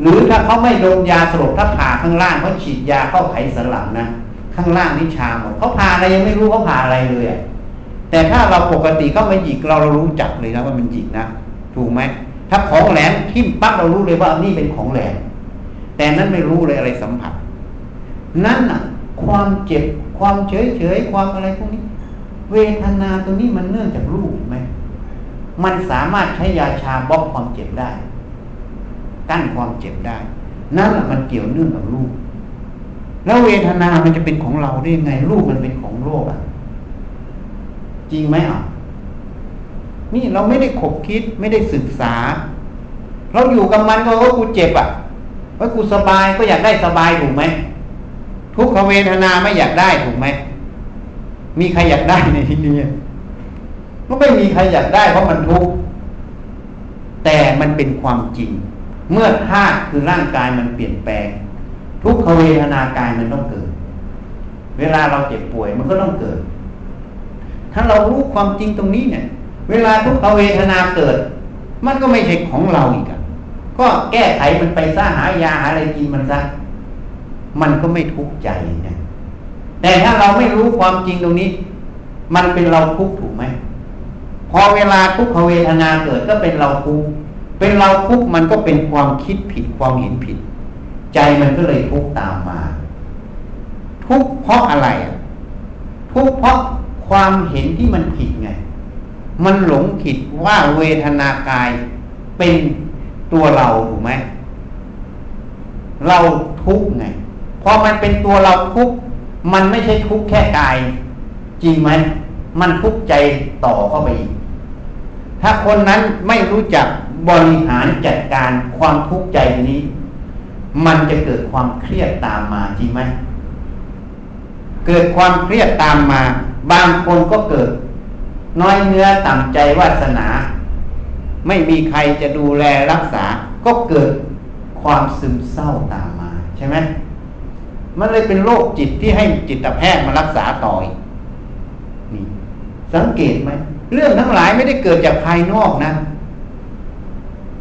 หรือถ้าเขาไม่โดนยาสลบถ้าผ่าข้างล่างเขาฉีดยาเข้าไขสันหลังนะข้างล่างนี่ชาหมดเขาผ่าอะไรยังไม่รู้เขาผ่าอะไรเลยอะแต่ถ้าเราปกติก็มาหยิกเราเรารู้จักเลยนะว่ามันหยิกนะถูกไหมถ้าของแหลมทิ่มปั๊บเรารู้เลยว่านี่เป็นของแหลมแต่นั้นไม่รู้เลยอะไรสัมผัส นั่นน่ะ ความเจ็บความเฉยเฉยความอะไรพวกนี้ เวทนาตัวนี้มันเนื่องจากรูปไหมมันสามารถใช้ยาชาบล็อกความเจ็บได้ กั้นความเจ็บได้ นั่นแหละมันเกี่ยวเนื่องกับรูป แล้วเวทนา มันจะเป็นของเราได้ยังไง รูปมันเป็นของโลกอะ จริงไหมอะ นี่เราไม่ได้ขบคิดไม่ได้ศึกษา เราอยู่กับมันก็ว่ากูเจ็บอะว่ากูสบายก็อยากได้สบายถูกไหม ทุกขเวทนาไม่อยากได้ถูกไหม มีใครอยากได้ในที่นี้ก็ไม่มีใครอยากได้เพราะมันทุกข์แต่มันเป็นความจริง เมื่อธาตุคือร่างกายมันเปลี่ยนแปลง ทุกขเวทนากายมันต้องเกิด เวลาเราเจ็บป่วยมันก็ต้องเกิด ถ้าเรารู้ความจริงตรงนี้เนี่ย เวลาทุกขเวทนาเกิด มันก็ไม่ใช่ของเราอีกอะก็แก้ไขมันไปซะหายาหาอะไรกินมันซะมันก็ไม่ทุกข์ใจนะแต่ถ้าเราไม่รู้ความจริงตรงนี้ มันเป็นเราทุกข์ถูกไหมพอเวลาทุกขเวทนาเกิดก็เป็นเราทุกข์ เป็นเราทุกมันก็เป็นความคิดผิดความเห็นผิด ใจมันก็เลยทุกตามมา ทุกเพราะอะไรอะทุกเพราะความเห็นที่มันผิดไง มันหลงผิดว่าเวทนากายเป็นตัวเราถูกไหมเราทุกไงพอมันเป็นตัวเราทุกมันไม่ใช่ทุกแค่กาย จริงไหมมันทุกใจต่อเข้าไปอีกถ้าคนนั้นไม่รู้จัก บริหารจัดการความทุกข์ใจนี้ มันจะเกิดความเครียดตามมาจริงไหมเกิดความเครียดตามมา บางคนก็เกิด น้อยเนื้อต่ำใจวาสนา ไม่มีใครจะดูแลรักษา ก็เกิดความซึมเศร้าตามมา ใช่ไหมมันเลยเป็นโรคจิตที่ให้จิตแพทย์มารักษาต่อยนี่สังเกตไหมเรื่องทั้งหลายไม่ได้เกิดจากภายนอกนะ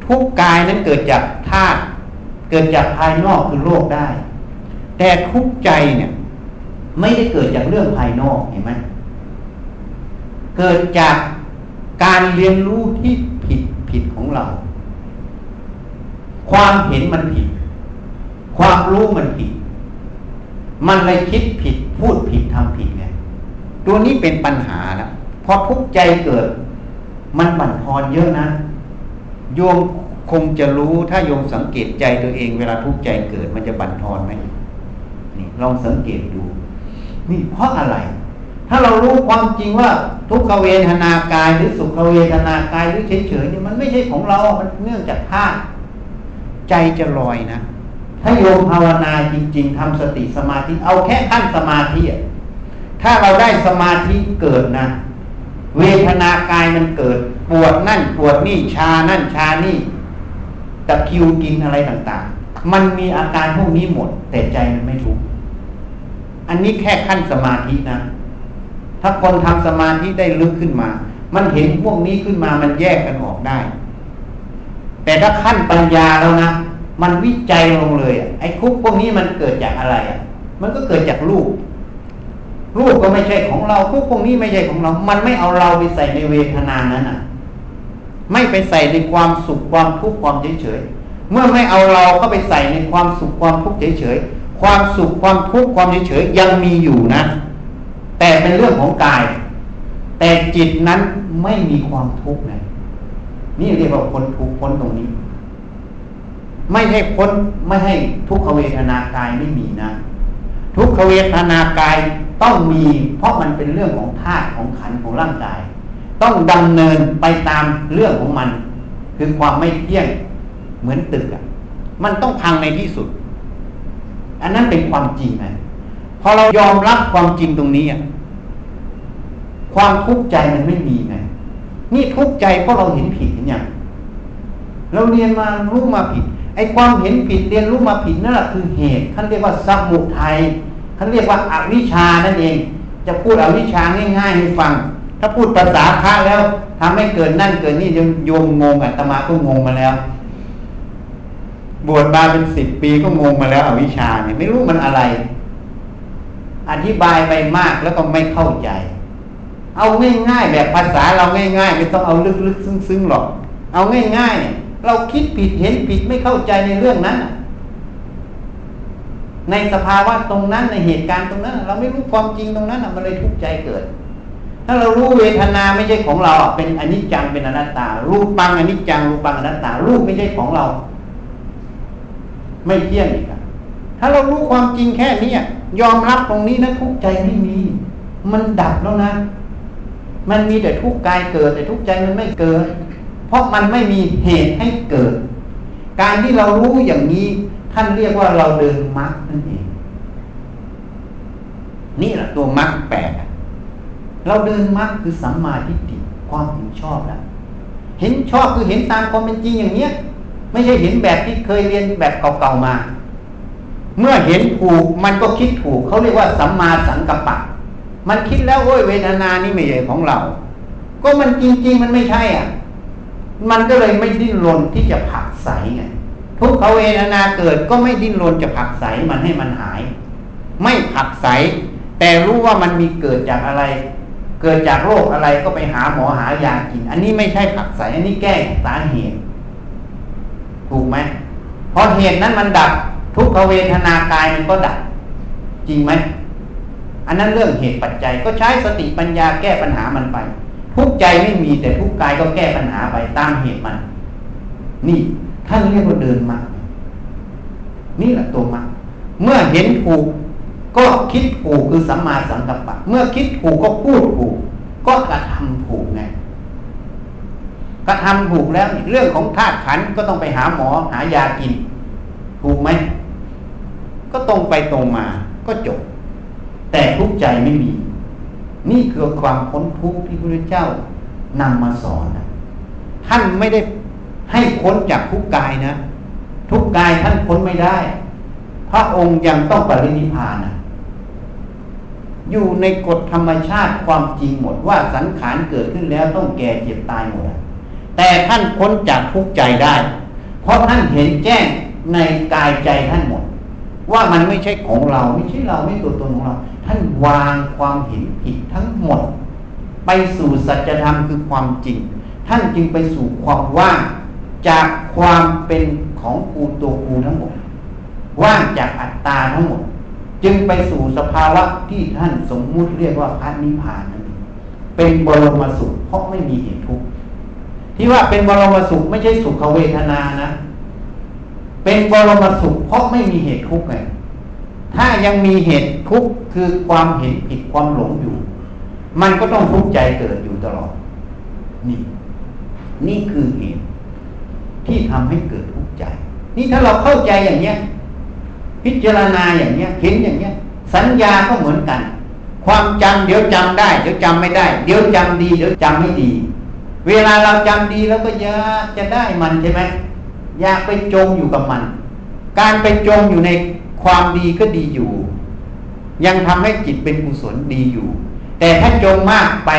ทุกกายนั้นเกิดจากธาตุเกิดจากภายนอกคือโลกได้ แต่ทุกใจเนี่ยไม่ได้เกิดจากเรื่องภายนอกเห็นไหมเกิดจากการเรียนรู้ที่ผิดผิดของเรา ความเห็นมันผิด ความรู้มันผิด มันเลยคิดผิดพูดผิดทำผิดไงตัวนี้เป็นปัญหาแล้วพอทุกใจเกิด มันบั่นทอนเยอะนะ โยมคงจะรู้ถ้าโยมสังเกตใจตัวเองเวลาทุกข์ใจเกิดมันจะบั่นทอนไหมนี่ลองสังเกตดู นี่เพราะอะไร ถ้าเรารู้ความจริงว่าทุกขเวทนากายหรือสุขเวทนากายหรือเฉยๆเนี่ยมันไม่ใช่ของเรา มันเนื่องจากธาตุใจจะลอยนะ ถ้าโยมภาวนาจริง ๆทำสติสมาธิ เอาแค่ขั้นสมาธิถ้าเราได้สมาธิเกิดนะ เวทนากายมันเกิด ปวดนั่นปวดนี่ชานั่นชานี่ตะคิวกินอะไรต่างๆ มันมีอาการพวกนี้หมด แต่ใจมันไม่ทุกข์อันนี้แค่ขั้นสมาธินะ ถ้าคนทำสมาธิได้ลึกขึ้นมา มันเห็นพวกนี้ขึ้นมามันแยกกันออกได้ แต่ถ้าขั้นปัญญาแล้วนะมันวิจัยลงเลยไอ้คุกพวกนี้มันเกิดจากอะไรอะ มันก็เกิดจากรูปรูปก็ไม่ใช่ของเราคุกพวกนี้ไม่ใช่ของเรา มันไม่เอาเราไปใส่ในเวทนานั้นอะ ไม่ไปใส่ในความสุขความทุกข์ความเฉยเฉยเมื่อไม่เอาเราเข้าไปใส่ในความสุขความทุกข์เฉยเฉยความสุขความทุกข์ความเฉยเฉยยังมีอยู่นะ แต่เป็นเรื่องของกาย แต่จิตนั้นไม่มีความทุกข์เลยนี่เรียกว่าพ้นทุกข์พ้นตรงนี้ ไม่ให้พ้นไม่ให้ทุกขเวทนากายไม่มีนะ ทุกขเวทนากายต้องมี เพราะมันเป็นเรื่องของธาตุของขันของร่างกาย ต้องดำเนินไปตามเรื่องของมัน คือความไม่เที่ยงเหมือนตึกอะมันต้องพังในที่สุด อันนั้นเป็นความจริงไงพอเรายอมรับความจริงตรงนี้อะความทุกข์ใจมันไม่มีไงนี่ทุกข์ใจเพราะเราเห็นผิดเนี่ยเราเรียนมารู้มาผิด ไอ้ความเห็นผิดเรียนรู้มาผิดนั่นแหละคือเหตุท่านเรียกว่าสมุทัยท่านเรียกว่าอาวิชานั่นเอง จะพูดอวิชาง่ายๆให้ฟัง ถ้าพูดภาษาพระแล้วทำให้เกิดนั่นเกิดนี่โยมงงอัตมาก็งงมาแล้ว บวชมาเป็นสิบปีก็งงมาแล้วอวิชาเนี่ยไม่รู้มันอะไร อธิบายไปมากแล้วก็ไม่เข้าใจ เอาง่ายๆแบบภาษาเราง่ายๆ ไม่ต้องเอาลึกๆซึ้งๆหรอก เอาง่ายๆเนี่ยเราคิดผิดเห็นผิดไม่เข้าใจในเรื่องนั้นในสภาวะตรงนั้นในเหตุการณ์ตรงนั้น เราไม่รู้ความจริงตรงนั้นมันเลยทุกข์ใจเกิด ถ้าเรารู้เวทนาไม่ใช่ของเราเป็นอนิจจังเป็นอนัตตา รูปปังอนิจจังรูปปังอนัตตา รูปไม่ใช่ของเรา ไม่เที่ยงอีกถ้าเรารู้ความจริงแค่นี้ยอมรับตรงนี้นะทุกใจไม่มี มันดับแล้วนะ มันมีแต่ทุกกายเกิด แต่ทุกใจมันไม่เกิด เพราะมันไม่มีเหตุให้เกิด การที่เรารู้อย่างนี้ ท่านเรียกว่าเราเดินมรรคนั่นเอง นี่แหละตัวมรรคแปด เราเดินมรรคคือสัมมาทิฏฐิความเห็นชอบแล้วเห็นชอบคือเห็นตามความเป็นจริงอย่างเนี้ย ไม่ใช่เห็นแบบที่เคยเรียนแบบเก่าๆมา เมื่อเห็นถูกมันก็คิดถูกเขาเรียกว่าสัมมาสังกัปปะ มันคิดแล้วโอ้ยเวทนานี่ไม่ใช่ของเรา ก็มันจริง ๆ มันไม่ใช่อะ มันก็เลยไม่ดิ้นรนที่จะผักใสไงทุกขเวทนาเกิดก็ไม่ดิ้นรนจะผักใสมันให้มันหาย ไม่ผักใส แต่รู้ว่ามันมีเกิดจากอะไร เกิดจากโรคอะไรก็ไปหาหมอหายากิน อันนี้ไม่ใช่ผักใสอันนี้แก้สาเหตุ ถูกไหมพอเหตุนั้นมันดับทุกขเวทนากายมันก็ดับ จริงไหมอันนั้นเรื่องเหตุปัจจัยก็ใช้สติปัญญาแก้ปัญหามันไป ทุกใจไม่มีแต่ทุกกายก็แก้ปัญหาไปตามเหตุมัน นี่ท่านเรียกว่าเดินมานี่แหละตัวมาเมื่อเห็นถูก ก็คิดถูกคือสัมมาสังกัปปะ เมื่อคิดถูกก็พูดถูก ก็กระทำถูกไงกระทำถูกแล้วเรื่องของธาตุขันก็ต้องไปหาหมอหายากิน ถูกไหม ก็ตรงไปตรงมาก็จบ แต่ทุกใจไม่มี นี่คือความพ้นทุกข์ที่พระเจ้านำมาสอนนะท่านไม่ได้ให้พ้นจากทุกกายนะ ทุกกายท่านพ้นไม่ได้ พระองค์ยังต้องปรินิพานนะ อยู่ในกฎธรรมชาติความจริงหมดว่าสังขารเกิดขึ้นแล้วต้องแก่เจ็บตายหมด แต่ท่านพ้นจากทุกข์ใจได้ เพราะท่านเห็นแจ้งในกายใจท่านหมด ว่ามันไม่ใช่ของเราไม่ใช่เราไม่ตัวตนของเรา ท่านวางความเห็นผิดทั้งหมด ไปสู่สัจธรรมคือความจริง ท่านจึงไปสู่ความว่างจากความเป็นของกูตัวกูทั้งหมด ว่างจากอัตตาทั้งหมด จึงไปสู่สภาวะที่ท่านสมมุติเรียกว่าพระนิพพานนั่นเองเป็นบรมสุข เพราะไม่มีเหตุทุกข์ที่ว่าเป็นบรมสุขไม่ใช่สุขเวทนานะ เป็นบรมสุข เพราะไม่มีเหตุทุกข์ไงถ้ายังมีเหตุทุกข์คือความเห็นผิดความหลงอยู่ มันก็ต้องทุกข์ใจเกิดอยู่ตลอด นี่ นี่คือเหตุที่ทำให้เกิดทุกข์ใจ นี่ถ้าเราเข้าใจอย่างเนี้ย พิจารณาอย่างเนี้ยเห็นอย่างเนี้ย สัญญาก็เหมือนกัน ความจำเดี๋ยวจำได้เดี๋ยวจำไม่ได้ เดี๋ยวจำดีเดี๋ยวจำไม่ดี เวลาเราจำดีแล้วก็อยากจะได้มันใช่ไหมอยากไปจมอยู่กับมัน การไปจมอยู่ในความดีก็ดีอยู่ ยังทำให้จิตเป็นกุศลดีอยู่ แต่ถ้าจมมากไป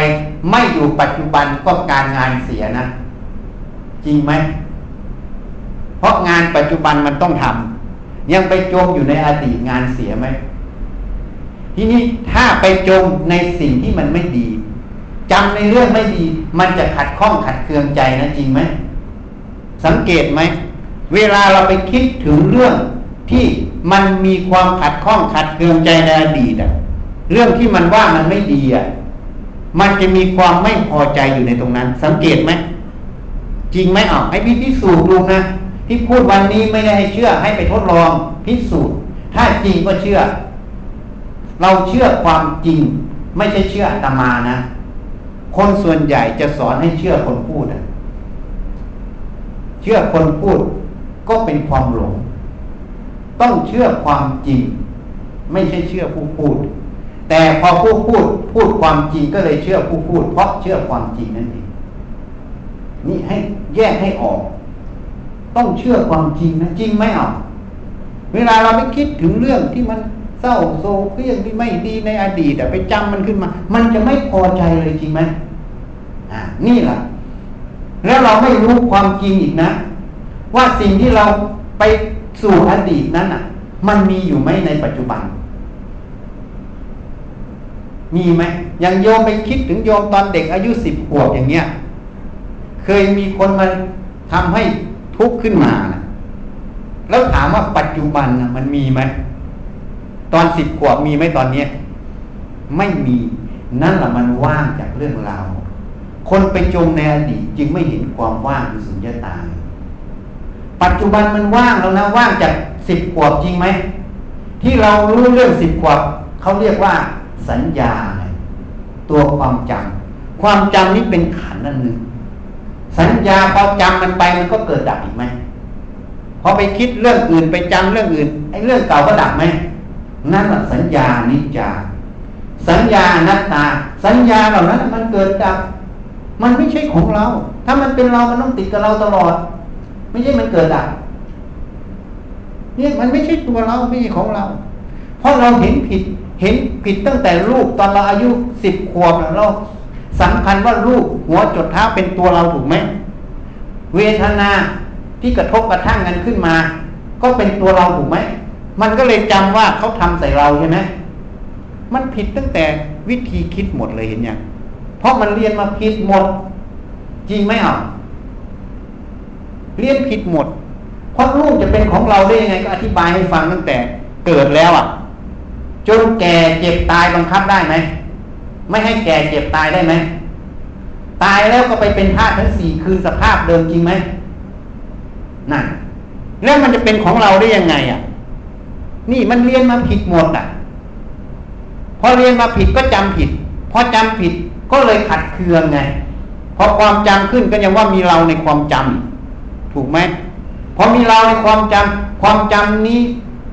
ไม่อยู่ปัจจุบันก็การงานเสียนะ จริงไหมเพราะงานปัจจุบันมันต้องทำ ยังไปจมอยู่ในอดีตงานเสียไหมทีนี้ถ้าไปจมในสิ่งที่มันไม่ดีจำในเรื่องไม่ดี มันจะขัดข้องขัดเคืองใจนะจริงไหมสังเกตไหมเวลาเราไปคิดถึงเรื่องที่มันมีความขัดข้องขัดเคืองใจในอดีตอะเรื่องที่มันว่ามันไม่ดีอะมันจะมีความไม่พอใจอยู่ในตรงนั้น สังเกตไหมจริงไหมอะให้พี่พิสูจน์ดูนะ ที่พูดวันนี้ไม่ได้ให้เชื่อให้ไปทดลองพิสูจน์ ถ้าจริงก็เชื่อ เราเชื่อความจริง ไม่ใช่เชื่อตมานะ คนส่วนใหญ่จะสอนให้เชื่อคนพูดเชื่อคนพูดก็เป็นความหลง ต้องเชื่อความจริง ไม่ใช่เชื่อผู้พูด แต่พอผู้พูดพูดความจริงก็เลยเชื่อผู้พูด เพราะเชื่อความจริงนั่นเองนี่ให้แยกให้ออก ต้องเชื่อความจริงนะจริงไหมอะเวลาเราไม่คิดถึงเรื่องที่มันเศร้าโศกเรื่องที่ไม่ดีในอดีตแต่ไปจำมันขึ้นมา มันจะไม่พอใจเลยจริงไหมอ่านี่แหละแล้วเราไม่รู้ความจริงอีกนะ ว่าสิ่งที่เราไปสู่อดีตนั้นอะ มันมีอยู่ไหมในปัจจุบัน มีไหมอย่างโยมไปคิดถึงโยมตอนเด็กอายุสิบขวบอย่างเงี้ย เคยมีคนมาทำให้ ทุกข์ขึ้นมานะแล้วถามว่าปัจจุบันนะมันมีไหมตอนสิบขวบมีไหมตอนเนี้ยไม่มีนั่นแหละมันว่างจากเรื่องราวคนไปจมในอดีตจึงไม่เห็นความว่างคือสุญญตา ปัจจุบันมันว่างแล้วนะว่างจากสิบขวบจริงไหมที่เรารู้เรื่องสิบขวบเขาเรียกว่า สัญญา ตัวความจำความจำนี้เป็นขันนั่นหนึ่ง สัญญาพอจำมันไปมันก็เกิดดับอีกไหมพอไปคิดเรื่องอื่นไปจำเรื่องอื่นไอ้เรื่องเก่าก็ดับไหมนั่นแหละสัญญานิจจาสัญญานัตตา สัญญาเหล่านั้นมันเกิดดับ มันไม่ใช่ของเรา ถ้ามันเป็นเรามันต้องติดกับเราตลอด ไม่ใช่มันเกิดดับนี่มันไม่ใช่ตัวเราไม่ใช่ของเรา เพราะเราเห็นผิดเห็นผิดตั้งแต่ลูกตอนเราอายุสิบขวบเรา สำคัญว่าลูกหัวจดเท้าเป็นตัวเราถูกไหมเวทนาที่กระทบกระทั่งกันขึ้นมา ก็เป็นตัวเราถูกไหมมันก็เลยจำว่าเขาทำใส่เราใช่ไหมมันผิดตั้งแต่วิธีคิดหมดเลยเห็นยังเพราะมันเรียนมาผิดหมด จริงไหมอะเรียนผิดหมด เพราะลูกจะเป็นของเราได้ยังไงก็อธิบายให้ฟังตั้งแต่เกิดแล้วอะ จนแก่เจ็บตายบังคับได้ไหม ไม่ให้แก่เจ็บตายได้ไหมตายแล้วก็ไปเป็นธาตุทั้งสี่คือสภาพเดิมจริงไหมนั่นแล้วมันจะเป็นของเราได้ยังไงอะ นี่มันเรียนมาผิดหมดอะ พอเรียนมาผิดก็จำผิด พอจำผิดก็เลยขัดเคืองไง พอความจำขึ้นก็ยังว่ามีเราในความจำถูกไหมพอมีเราในความจำความจำนี้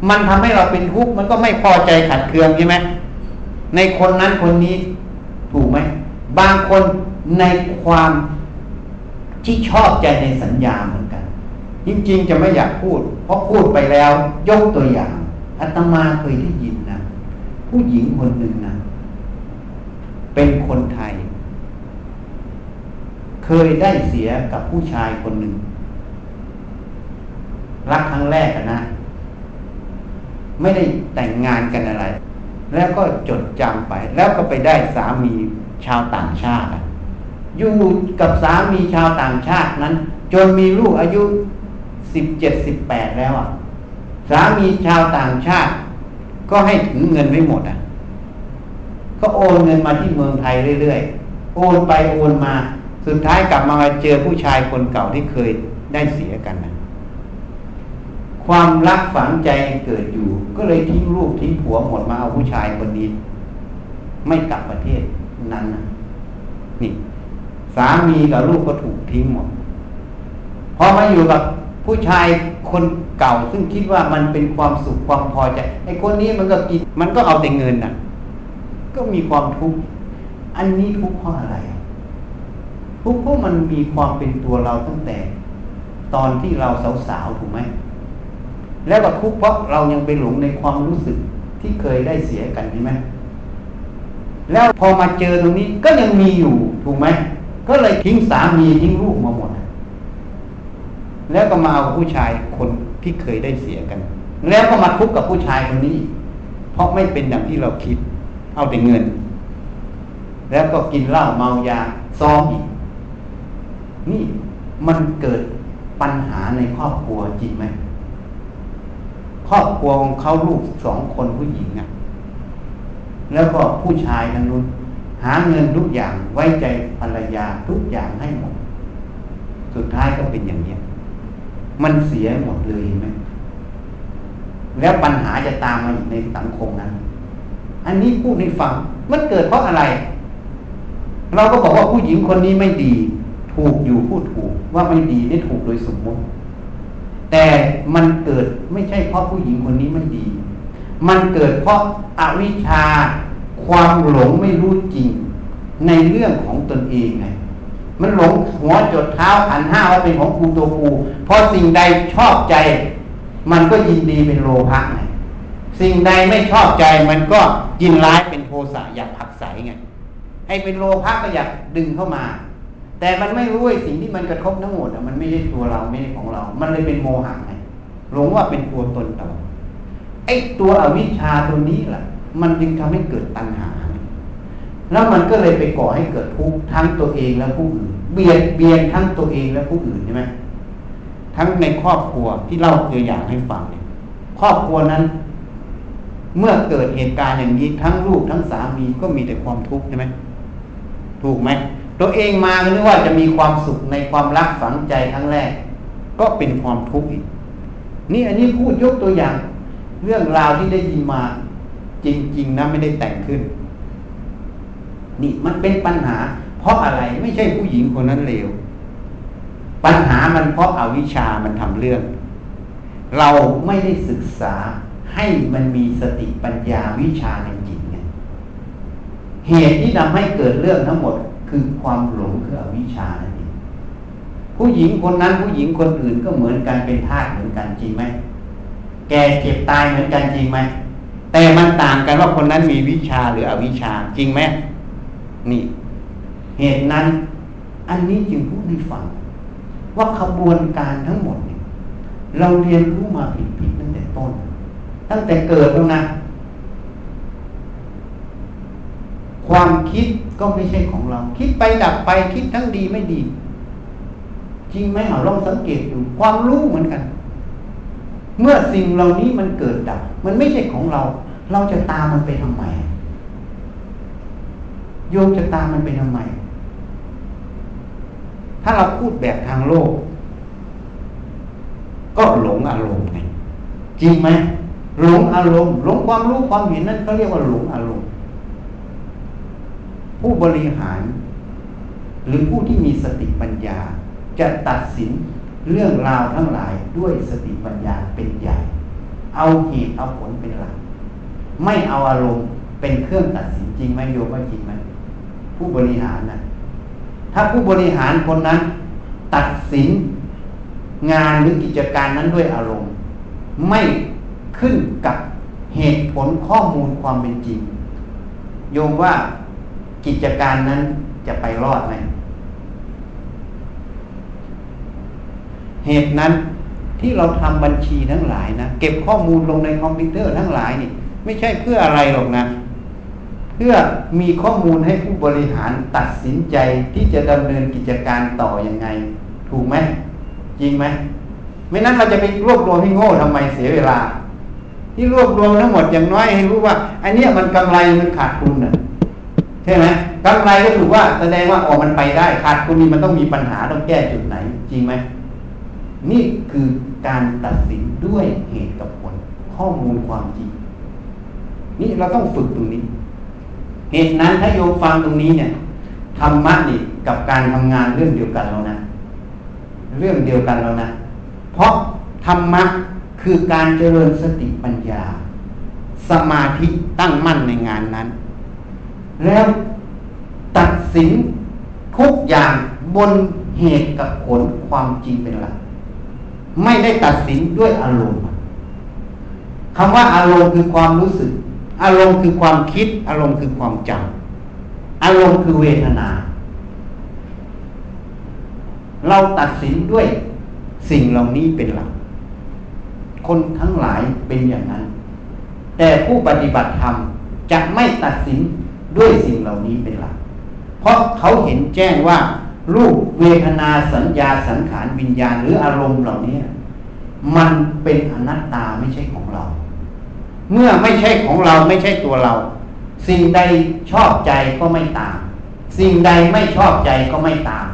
มันทำให้เราเป็นทุกข์มันก็ไม่พอใจขัดเคืองใช่ไหมในคนนั้นคนนี้ ถูกไหมบางคนในความที่ชอบใจในสัญญาเหมือนกัน จริงๆจะไม่อยากพูด เพราะพูดไปแล้ว ยกตัวอย่างอาตมาเคยได้ยินนะผู้หญิงคนหนึ่งนะเป็นคนไทย เคยได้เสียกับผู้ชายคนหนึ่ง รักครั้งแรกนะ ไม่ได้แต่งงานกันอะไร แล้วก็จดจำไป แล้วก็ไปได้สามีชาวต่างชาติอยู่กับสามีชาวต่างชาตินั้น จนมีลูกอายุสิบเจ็ดสิบแปดแล้วอะ สามีชาวต่างชาติ ก็ให้ถือเงินไม่หมดอะ ก็โอนเงินมาที่เมืองไทยเรื่อยๆโอนไปโอนมา สุดท้ายกลับมาเจอผู้ชายคนเก่าที่เคยได้เสียกันนะ ความรักฝังใจเกิดอยู่ ก็เลยทิ้งลูกทิ้งผัวหมดมาเอาผู้ชายคนนี้ ไม่กลับประเทศนั้นนี่ สามีกับลูกก็ถูกทิ้งหมดพอมาอยู่กับผู้ชายคนเก่าซึ่งคิดว่ามันเป็นความสุขความพอใจไอ้คนนี้มันก็กินมันก็เอาแต่เงินน่ะ ก็มีความทุกข์อันนี้ทุกข์เพราะอะไร ทุกข์เพราะมันมีความเป็นตัวเราตั้งแต่ ตอนที่เราสาวๆถูกไหม แล้วก็ทุกข์เพราะเรายังไปหลงในความรู้สึกที่เคยได้เสียกันใช่ไหมแล้วพอมาเจอตรงนี้ก็ยังมีอยู่ถูกไหมก็เลยทิ้งสามีทิ้งลูกมาหมด แล้วก็มาเอาผู้ชายคนที่เคยได้เสียกัน แล้วก็มาทุกข์กับผู้ชายคนนี้ เพราะไม่เป็นอย่างที่เราคิด เอาแต่เงิน แล้วก็กินเหล้าเมายาซ้อมอีก นี่มันเกิดปัญหาในครอบครัวจริงไหม ครอบครัวของเขาลูกสองคนผู้หญิงอะ แล้วก็ผู้ชายทั้งนู้นหาเงินทุกอย่างไว้ใจภรรยาทุกอย่างให้หมด สุดท้ายก็เป็นอย่างนี้มันเสียหมดเลยไหมแล้วปัญหาจะตามมาอีกในสังคมนั้น อันนี้พูดให้ฟัง มันเกิดเพราะอะไร เราก็บอกว่าผู้หญิงคนนี้ไม่ดี ถูกอยู่พูดถูกว่าไม่ดีนี่ถูกโดยสมมติ แต่มันเกิดไม่ใช่เพราะผู้หญิงคนนี้ไม่ดี มันเกิดเพราะอาวิชชา ความหลงไม่รู้จริง ในเรื่องของตนเองไงมันหลงหัวจดเท้าขันห้าว่าเป็นของกูตัวกูพอสิ่งใดชอบใจ มันก็ยินดีเป็นโลภะไงสิ่งใดไม่ชอบใจมันก็ยินร้ายเป็นโทสะอยากผักใสไงให้เป็นโลภะก็อยากดึงเข้ามา แต่มันไม่รู้ไอ้สิ่งที่มันกระทบทั้งหมดมันไม่ใช่ตัวเราไม่ใช่ของเรา มันเลยเป็นโมหะไงหลงว่าเป็นตัวตนเราไอ้ตัวอวิชชาตัวนี้แหละมันจึงทำให้เกิดตัณหา แล้วมันก็เลยไปก่อให้เกิดทุกข์ทั้งตัวเองและผู้อื่น เบียดเบียนทั้งตัวเองและผู้อื่นใช่ไหมทั้งในครอบครัวที่เล่าตัวอย่างให้ฟังเนี่ยครอบครัวนั้น เมื่อเกิดเหตุการณ์อย่างนี้ทั้งลูกทั้งสามีก็มีแต่ความทุกข์ใช่ไหมถูกไหม ตัวเองมาก็นึกว่าจะมีความสุขในความรักฝังใจครั้งแรก ก็เป็นความทุกข์อีก นี่อันนี้พูดยกตัวอย่าง เรื่องราวที่ได้ยินมาจริง ๆนะไม่ได้แต่งขึ้น นี่มันเป็นปัญหา เพราะอะไรไม่ใช่ผู้หญิงคนนั้นเลวปัญหามันเพราะอาวิชามันทำเรื่อง เราไม่ได้ศึกษาให้มันมีสติปัญญาวิชาในจิตเนี่ยเหตุที่ทำให้เกิดเรื่องทั้งหมด คือความหลงคืออวิชชานั่นเองผู้หญิงคนนั้นผู้หญิงคนอื่นก็เหมือนกันเป็นทาสเหมือนกันจริงไหมแก่เจ็บตายเหมือนกันจริงไหมแต่มันต่างกันว่าคนนั้นมีวิชาหรืออวิชาจริงไหมนี่ เหตุนั้น อันนี้จึงพูดให้ฟัง ว่าขบวนการทั้งหมดเนี่ยเราเรียนรู้มาผิดๆตั้งแต่ต้น ตั้งแต่เกิดแล้วนะ ความคิดก็ไม่ใช่ของเรา คิดไปดับไปคิดทั้งดีไม่ดี จริงไหมเอาลองสังเกตดูความรู้เหมือนกัน เมื่อสิ่งเหล่านี้มันเกิดดับ มันไม่ใช่ของเรา เราจะตามมันไปทำไมโยมจะตามมันไปทำไม ถ้าเราพูดแบบทางโลก ก็หลงอารมณ์ไงจริงไหมหลงอารมณ์หลงความรู้ความเห็นนั่นเขาเรียกว่าหลงอารมณ์ ผู้บริหาร หรือผู้ที่มีสติปัญญา จะตัดสินเรื่องราวทั้งหลายด้วยสติปัญญาเป็นใหญ่ เอาเหตุเอาผลเป็นหลัก ไม่เอาอารมณ์เป็นเครื่องตัดสินจริงไหมโยมว่าจริงไหมผู้บริหารนะถ้าผู้บริหารคนนั้น ตัดสินงานหรือกิจการนั้นด้วยอารมณ์ ไม่ขึ้นกับเหตุผลข้อมูลความเป็นจริง โยมว่า กิจการนั้นจะไปรอดไหมเหตุนั้นที่เราทำบัญชีทั้งหลายนะเก็บข้อมูลลงในคอมพิวเตอร์ทั้งหลายนี่ ไม่ใช่เพื่ออะไรหรอกนะ เพื่อมีข้อมูลให้ผู้บริหารตัดสินใจที่จะดำเนินกิจการต่ออยังไง ถูกไหมจริงไหมไม่นั้นเราจะไปรวบรวมให้โง่ทำไมเสียเวลา ที่รวบรวมทั้งหมดอย่างน้อยให้รู้ว่าอันนี้มันกำไรมันขาดทุนอะ ใช่ไหมกำไรก็ถือว่าแสดงว่าออกมันไปได้ขาดทุนนี่มันต้องมีปัญหาต้องแก้จุดไหน จริงไหมนี่คือการตัดสินด้วยเหตุกับผล ข้อมูลความจริง นี่เราต้องฝึกตรงนี้ เหตุนั้นถ้าโยมฟังตรงนี้เนี่ยธรรมะนี่กับการทำงานเรื่องเดียวกันแล้วนะ เรื่องเดียวกันแล้วนะ เพราะธรรมะคือการเจริญสติปัญญา สมาธิตั้งมั่นในงานนั้น แล้วตัดสินทุกอย่างบนเหตุกับผลความจริงเป็นหลักไม่ได้ตัดสินด้วยอารมณ์คำว่าอารมณ์คือความรู้สึก อารมณ์คือความคิด อารมณ์คือความจำอารมณ์คือเวทนา เราตัดสินด้วยสิ่งเหล่านี้เป็นหลัก คนทั้งหลายเป็นอย่างนั้น แต่ผู้ปฏิบัติธรรมจะไม่ตัดสิน ด้วยสิ่งเหล่านี้เป็นหลัก เพราะเขาเห็นแจ้งว่ารูปเวทนาสัญญาสังขารวิญญาณหรืออารมณ์เหล่านี้มันเป็นอนัตตาไม่ใช่ของเรา เมื่อไม่ใช่ของเราไม่ใช่ตัวเรา สิ่งใดชอบใจก็ไม่ตาม สิ่งใดไม่ชอบใจก็ไม่ตาม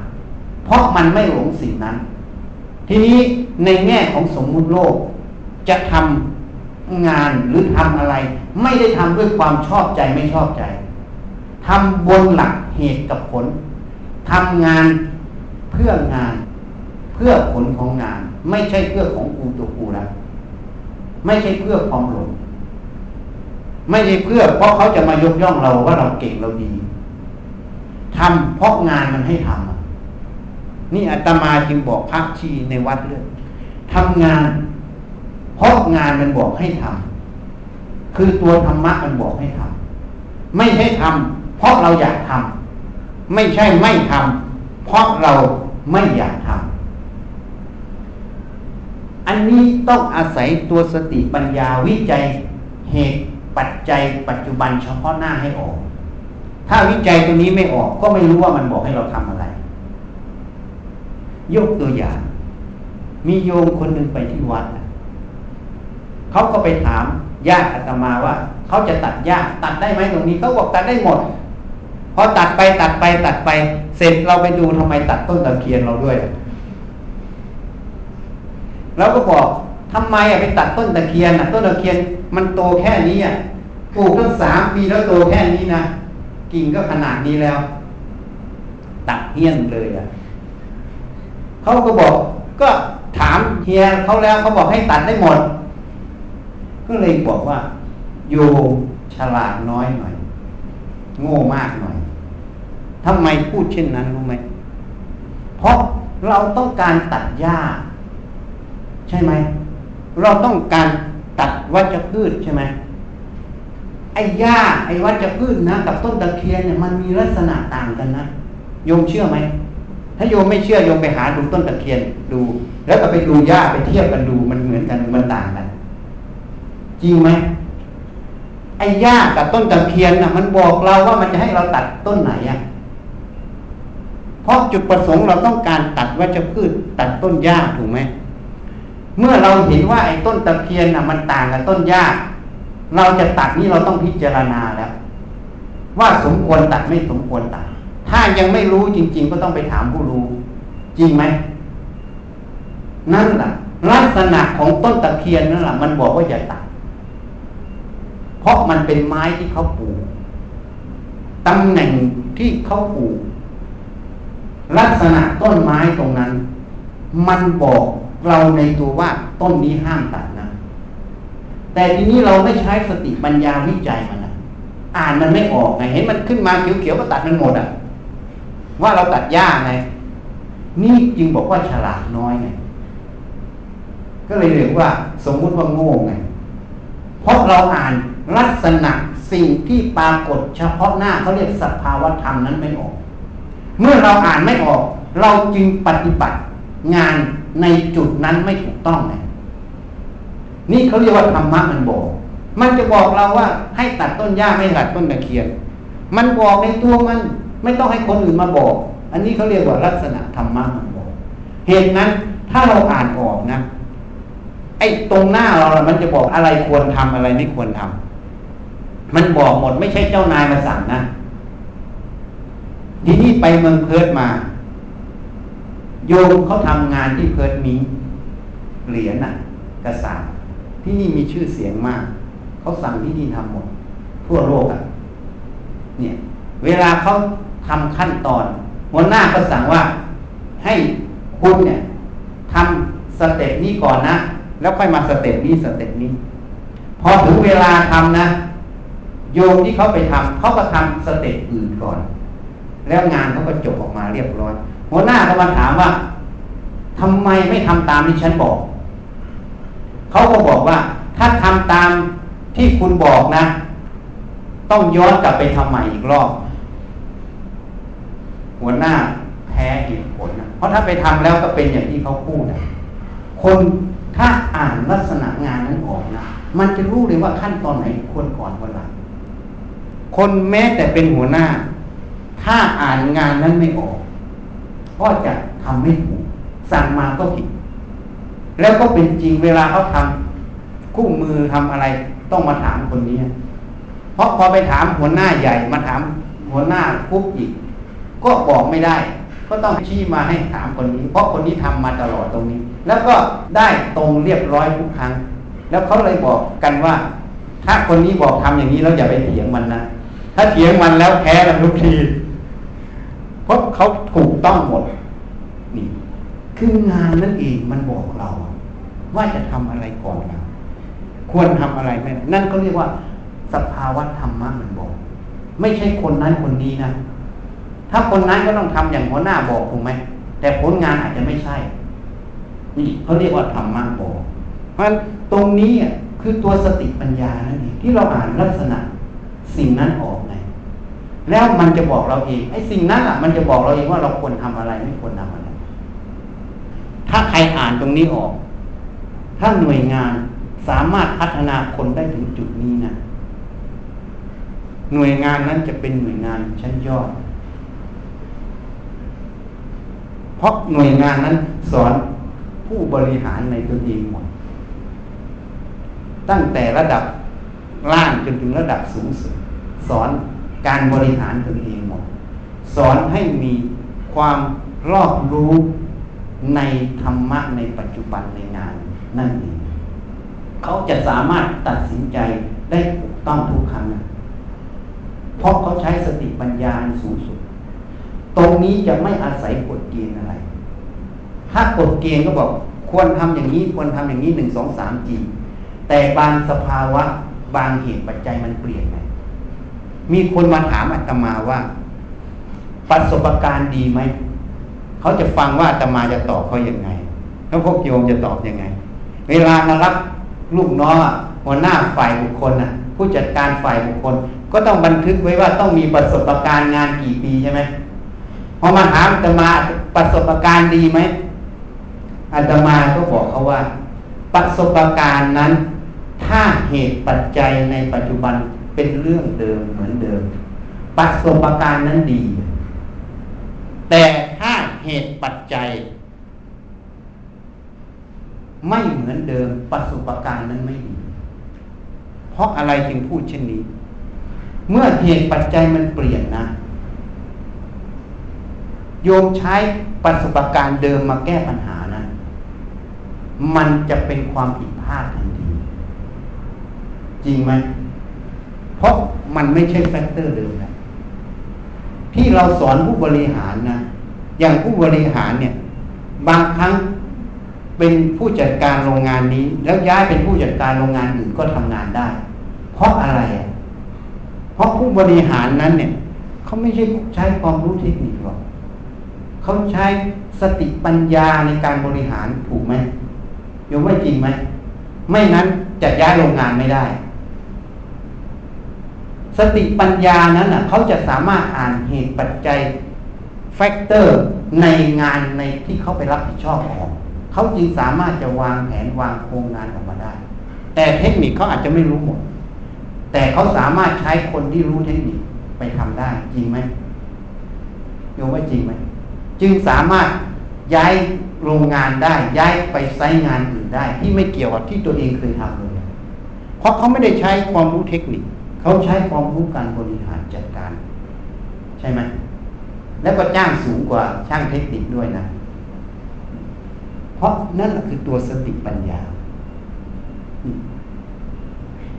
เพราะมันไม่หลงสิ่งนั้น ทีนี้ในแง่ของสมมุติโลก จะทำงานหรือทำอะไร ไม่ได้ทำด้วยความชอบใจไม่ชอบใจ ทำบนหลักเหตุกับผลทำงานเพื่องาน เพื่อผลของงาน ไม่ใช่เพื่อของกูตัวกูแล้วไม่ใช่เพื่อความหลงไม่ใช่เพื่อ เพราะเขาจะมายกย่องเราว่าเราเก่งเราดีทำเพราะงานมันให้ทำนี่อาตมาจึงบอกพระชีในวัดเรื่องทำงาน เพราะงานมันบอกให้ทำคือตัวธรรมะมันบอกให้ทำไม่ใช่ทำ เพราะเราอยากทำไม่ใช่ไม่ทำเพราะเราไม่อยากทำอันนี้ต้องอาศัยตัวสติปัญญาวิจัยเหตุปัจจัยปัจจุบันเฉพาะหน้าให้ออก ถ้าวิจัยตัวนี้ไม่ออกก็ไม่รู้ว่ามันบอกให้เราทำอะไร ยกตัวอย่าง มีโยมคนหนึ่งไปที่วัดเขาก็ไปถามญาติอาตมาว่า เขาจะตัดหญ้าตัดได้ไหมตรงนี้เขาบอกตัดได้หมด พอตัดไปตัดไปตัดไป เสร็จเราไปดูทำไมตัดต้นตะเคียนเราด้วยเราก็บอกทำไมอะไปตัดต้นตะเคียนอะต้นตะเคียนมันโตแค่นี้อะปลูกตั้งสามปีแล้วโตแค่นี้นะกิ่งก็ขนาดนี้แล้ว ตัดเฮี้ยนเลยอะเขาก็บอก ก็ถามเฮียเขาแล้วเขาบอกให้ตัดได้หมด ก็เลยบอกว่า อยู่ฉลาดน้อยหน่อย โง่มากหน่อย ทำไมพูดเช่นนั้นรู้ไหม เพราะเราต้องการตัดหญ้า ใช่ไหม เราต้องการตัดวัชพืชใช่ไหมไอ้หญ้าไอ้วัชพืชนะกับต้นตะเคียนเนี่ยมันมีลักษณะต่างกันนะโยมเชื่อไหมถ้าโยมไม่เชื่อโยมไปหาดูต้นตะเคียนดู แล้วก็ไปดูหญ้าไปเทียบกันดูมันเหมือนกันมันต่างกัน จริงไหมไอ้หญ้ากับต้นตะเคียนนะมันบอกเราว่ามันจะให้เราตัดต้นไหนอะ เพราะจุดประสงค์เราต้องการตัดวัชพืชตัดต้นหญ้าถูกไหมเมื่อเราเห็นว่าไอ้ต้นตะเคียนน่ะมันต่างกับต้นหญ้า เราจะตัดนี่เราต้องพิจารณาแล้ว ว่าสมควรตัดไม่สมควรตัด ถ้ายังไม่รู้จริง ๆ ก็ต้องไปถามผู้รู้ จริงไหมนั่นแหละลักษณะของต้นตะเคียนนั่นแหละมันบอกว่าอย่าตัด เพราะมันเป็นไม้ที่เขาปลูกตำแหน่งที่เขาปลูก ลักษณะต้นไม้ตรงนั้น มันบอกเราในตัวว่าต้นนี้ห้ามตัดนะ แต่ทีนี้เราไม่ใช้สติปัญญาวิจัยมันนะอ่านมันไม่ออกไงเห็นมันขึ้นมาเขียวๆก็ตัดมันหมดอะ ว่าเราตัดหญ้าไงนี่จึงบอกว่าฉลาดน้อยไงก็เลยเรียกว่า สมมุติว่าโง่ไงเพราะเราอ่านลักษณะสิ่งที่ปรากฏเฉพาะหน้าเขาเรียกสภาวธรรมนั้นไม่ออก เมื่อเราอ่านไม่ออก เราจึงปฏิบัติงานในจุดนั้นไม่ถูกต้องไงนี่เขาเรียกว่าธรรมะมันบอก มันจะบอกเราว่าให้ตัดต้นหญ้าไม่ตัดต้นตะเคียน มันบอกในตัวมันไม่ต้องให้คนอื่นมาบอก อันนี้เขาเรียกว่าลักษณะธรรมะมันบอก เหตุนั้นถ้าเราอ่านออกนะไอ้ตรงหน้าเรามันจะบอกอะไรควรทำอะไรไม่ควรทำมันบอกหมดไม่ใช่เจ้านายมาสั่งนะ ทีนี้ไปเมืองเพิร์ดมา โยมเขาทำงานที่เพิร์ธมีเหรียญน่ะ กษาปณ์ที่นี่มีชื่อเสียงมาก เขาสั่งที่นี่ทำหมด ทั่วโลกอะ เนี่ย เวลาเขาทำขั้นตอนหัวหน้าก็สั่งว่าให้คุณเนี่ยทำ step นี้ก่อนนะ แล้วค่อยมา step นี้ step นี้ พอถึงเวลาทำนะ โยมที่เขาไปทำเขาก็ทำ step อื่นก่อน แล้วงานเขาก็จบออกมาเรียบร้อย หัวหน้าก็มาถามว่าทำไมไม่ทำตามที่ฉันบอก เขาก็บอกว่า ถ้าทำตามที่คุณบอกนะ ต้องย้อนกลับไปทำใหม่อีกรอบ หัวหน้าแพ้เหตุผลนะเพราะถ้าไปทำแล้วก็เป็นอย่างที่เขาพูดนะคนถ้าอ่านลักษณะงานนั้นออกนะมันจะรู้เลยว่าขั้นตอนไหนควรก่อนควรหลังคนแม้แต่เป็นหัวหน้า ถ้าอ่านงานนั้นไม่ออก ก็จะทำไม่ถูก สั่งมาก็ผิด แล้วก็เป็นจริงเวลาเขาทำคู่มือทำอะไร ต้องมาถามคนนี้ เพราะพอไปถามหัวหน้าใหญ่มาถามหัวหน้าคุกอีก ก็บอกไม่ได้ ก็ต้องชี้มาให้ถามคนนี้ เพราะคนนี้ทำมาตลอดตรงนี้ แล้วก็ได้ตรงเรียบร้อยทุกครั้ง แล้วเขาเลยบอกกันว่า ถ้าคนนี้บอกทำอย่างนี้แล้วอย่าไปเถียงมันนะถ้าเถียงมันแล้วแพ้กันทุกที เพราะเขาถูกต้องหมดนี่คืองานนั่นเองมันบอกเรา ว่าจะทำอะไรก่อนเราควรทำอะไรไม่นั่นก็เรียกว่า สภาวะธรรมะมันบอก ไม่ใช่คนนั้นคนนี้นะถ้าคนนั้นก็ต้องทำอย่างหัวหน้าบอกถูกไหมแต่ผลงานอาจจะไม่ใช่ นี่เขาเรียกว่าธรรมะบอก เพราะตรงนี้คือตัวสติปัญญานั่นเองที่เราอ่านลักษณะสิ่งนั้นออกไง แล้วมันจะบอกเราเองไอ้สิ่งนั้นอะมันจะบอกเราเองว่าเราควรทำอะไรไม่ควรทำอะไร ถ้าใครอ่านตรงนี้ออก ถ้าหน่วยงานสามารถพัฒนาคนได้ถึงจุดนี้นะหน่วยงานนั้นจะเป็นหน่วยงานชั้นยอด เพราะหน่วยงานนั้นสอนผู้บริหารในตัวเองหมด ตั้งแต่ระดับล่างจนถึงระดับสูงสุดสอน การบริหารตัวเองหมด สอนให้มีความรอบรู้ในธรรมะในปัจจุบันในงานนั่นเองเขาจะสามารถตัดสินใจได้ถูกต้องทุกครั้ง เพราะเขาใช้สติปัญญาสูงสุด ตรงนี้จะไม่อาศัยกฎเกณฑ์อะไร ถ้ากฎเกณฑ์ก็บอกควรทำอย่างนี้ควรทำอย่างนี้หนึ่งสองสามจีแต่บางสภาวะบางเหตุปัจจัยมันเปลี่ยนไมีคนมาถามอาตมาว่า ประสบการณ์ดีไหม เขาจะฟังว่าจะมาจะตอบเขาอย่างไง แล้วพวกโยมจะตอบยังไง เวลามารับลูกน้องหัวหน้าฝ่ายบุคคลนะผู้จัดการฝ่ายบุคคล ก็ต้องบันทึกไว้ว่าต้องมีประสบการณ์งานกี่ปีใช่ไหมพอมาถามจะมาประสบการณ์ดีไหมอาตมาก็บอกเขาว่า ประสบการณ์นั้น ถ้าเหตุปัจจัยในปัจจุบัน เป็นเรื่องเดิมเหมือนเดิมประสบการณ์นั้นดี แต่ถ้าเหตุปัจจัย ไม่เหมือนเดิมประสบการณ์นั้นไม่ดี เพราะอะไรจึงพูดเช่นนี้ เมื่อเหตุปัจจัยมันเปลี่ยนนะโยมใช้ประสบการณ์เดิมมาแก้ปัญหานะ มันจะเป็นความผิดพลาดทันที จริงไหม เพราะมันไม่ใช่แฟกเตอร์เดิมนะที่เราสอนผู้บริหารนะอย่างผู้บริหารเนี่ย บางครั้งเป็นผู้จัดการโรงงานนี้ แล้วย้ายเป็นผู้จัดการโรงงานอื่นก็ทำงานได้ เพราะอะไรอะเพราะผู้บริหารนั้นเนี่ยเขาไม่ใช่ใช้ความรู้เทคนิคหรอกเขาใช้สติปัญญาในการบริหารถูกไหมยกว่าจริงไหมไม่นั้นจะย้ายโรงงานไม่ได้ สติปัญญานั้นอะเขาจะสามารถอ่านเหตุปัจจัยfactor ในงานในที่เขาไปรับผิดชอบของเขาจึงสามารถจะวางแผนวางโครงงานออกมาได้ แต่เทคนิคเขาอาจจะไม่รู้หมด แต่เขาสามารถใช้คนที่รู้เทคนิคไปทำได้ จริงไหมโยมว่าจริงไหมจึงสามารถย้ายโรงงานได้ย้ายไปไซต์งานอื่นได้ ที่ไม่เกี่ยวกับที่ตัวเองเคยทำเลย เพราะเขาไม่ได้ใช้ความรู้เทคนิค เขาใช้ความรู้การบริหารจัดการ ใช่ไหมแล้วก็จ้างสูงกว่าช่างเทคนิคด้วยนะ เพราะนั่นแหละคือตัวสติปัญญา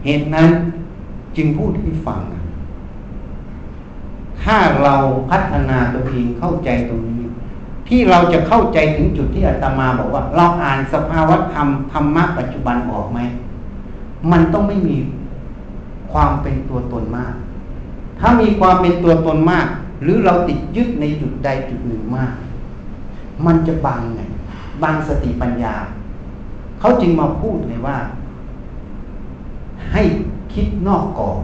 เหตุนั้นจึงพูดให้ฟัง ถ้าเราพัฒนาตัวเองเข้าใจตรงนี้ ที่เราจะเข้าใจถึงจุดที่อาตมาบอกว่า เราอ่านสภาวะธรรมธรรมะปัจจุบันออกไหม มันต้องไม่มี ความเป็นตัวตนมาก ถ้ามีความเป็นตัวตนมาก หรือเราติดยึดในจุดใดจุดหนึ่งมาก มันจะบังไงบังสติปัญญา เขาจึงมาพูดเลยว่า ให้คิดนอกกรอบ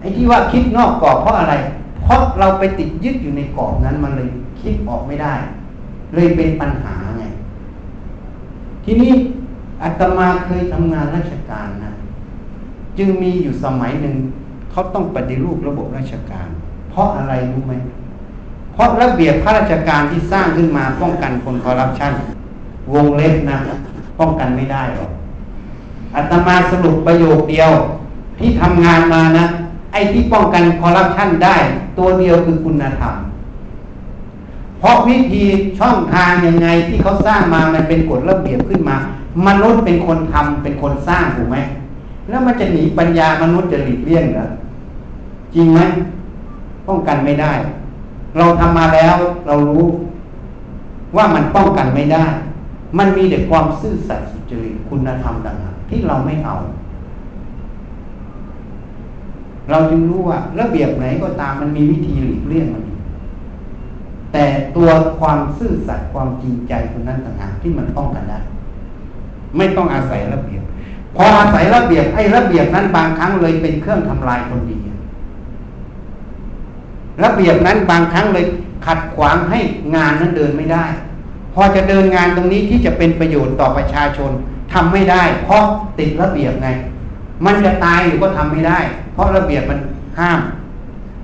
ไอ้ที่ว่าคิดนอกกรอบเพราะอะไร เพราะเราไปติดยึดอยู่ในกรอบนั้นมันเลยคิดออกไม่ได้ เลยเป็นปัญหาไง ทีนี้อาตมาเคยทำงานราชการนะ จึงมีอยู่สมัยหนึ่งเขาต้องปฏิรูประบบราชการ เพราะอะไรรู้ไหมเพราะระเบียบข้าราชการที่สร้างขึ้นมาป้องกันคนคอร์รัปชันวงเล็บนะป้องกันไม่ได้หรอกอาตมาสรุปประโยคเดียวที่ทำงานมานะ ไอ้ที่ป้องกันคอร์รัปชันได้ ตัวเดียวคือคุณธรรมเพราะวิธีช่องทางยังไงที่เขาสร้างมามันเป็นกฎระเบียบขึ้นมา มนุษย์เป็นคนทำเป็นคนสร้างถูกไหม แล้วมันจะหนีปัญญามนุษย์จะหลีกเลี่ยงเหรอจริงไหมป้องกันไม่ได้ เราทำมาแล้วเรารู้ว่ามันป้องกันไม่ได้ มันมีแต่ความซื่อสัตย์สุจริตคุณธรรมต่างหากที่เราไม่เอา เราจึงรู้ว่าระเบียบไหนก็ตามมันมีวิธีหลีกเลี่ยงมันแต่ตัวความซื่อสัตย์ความจริงใจคนนั้นต่างหากที่มันป้องกันได้ ไม่ต้องอาศัยระเบียบ พออาศัยระเบียบไอ้ระเบียบนั้นบางครั้งเลยเป็นเครื่องทำลายคนดี ระเบียบนั้นบางครั้งเลยขัดขวางให้งานนั้นเดินไม่ได้ พอจะเดินงานตรงนี้ที่จะเป็นประโยชน์ต่อประชาชนทำไม่ได้ เพราะติดระเบียบไง มันจะตายอยู่ก็ทำไม่ได้ เพราะระเบียบมันห้าม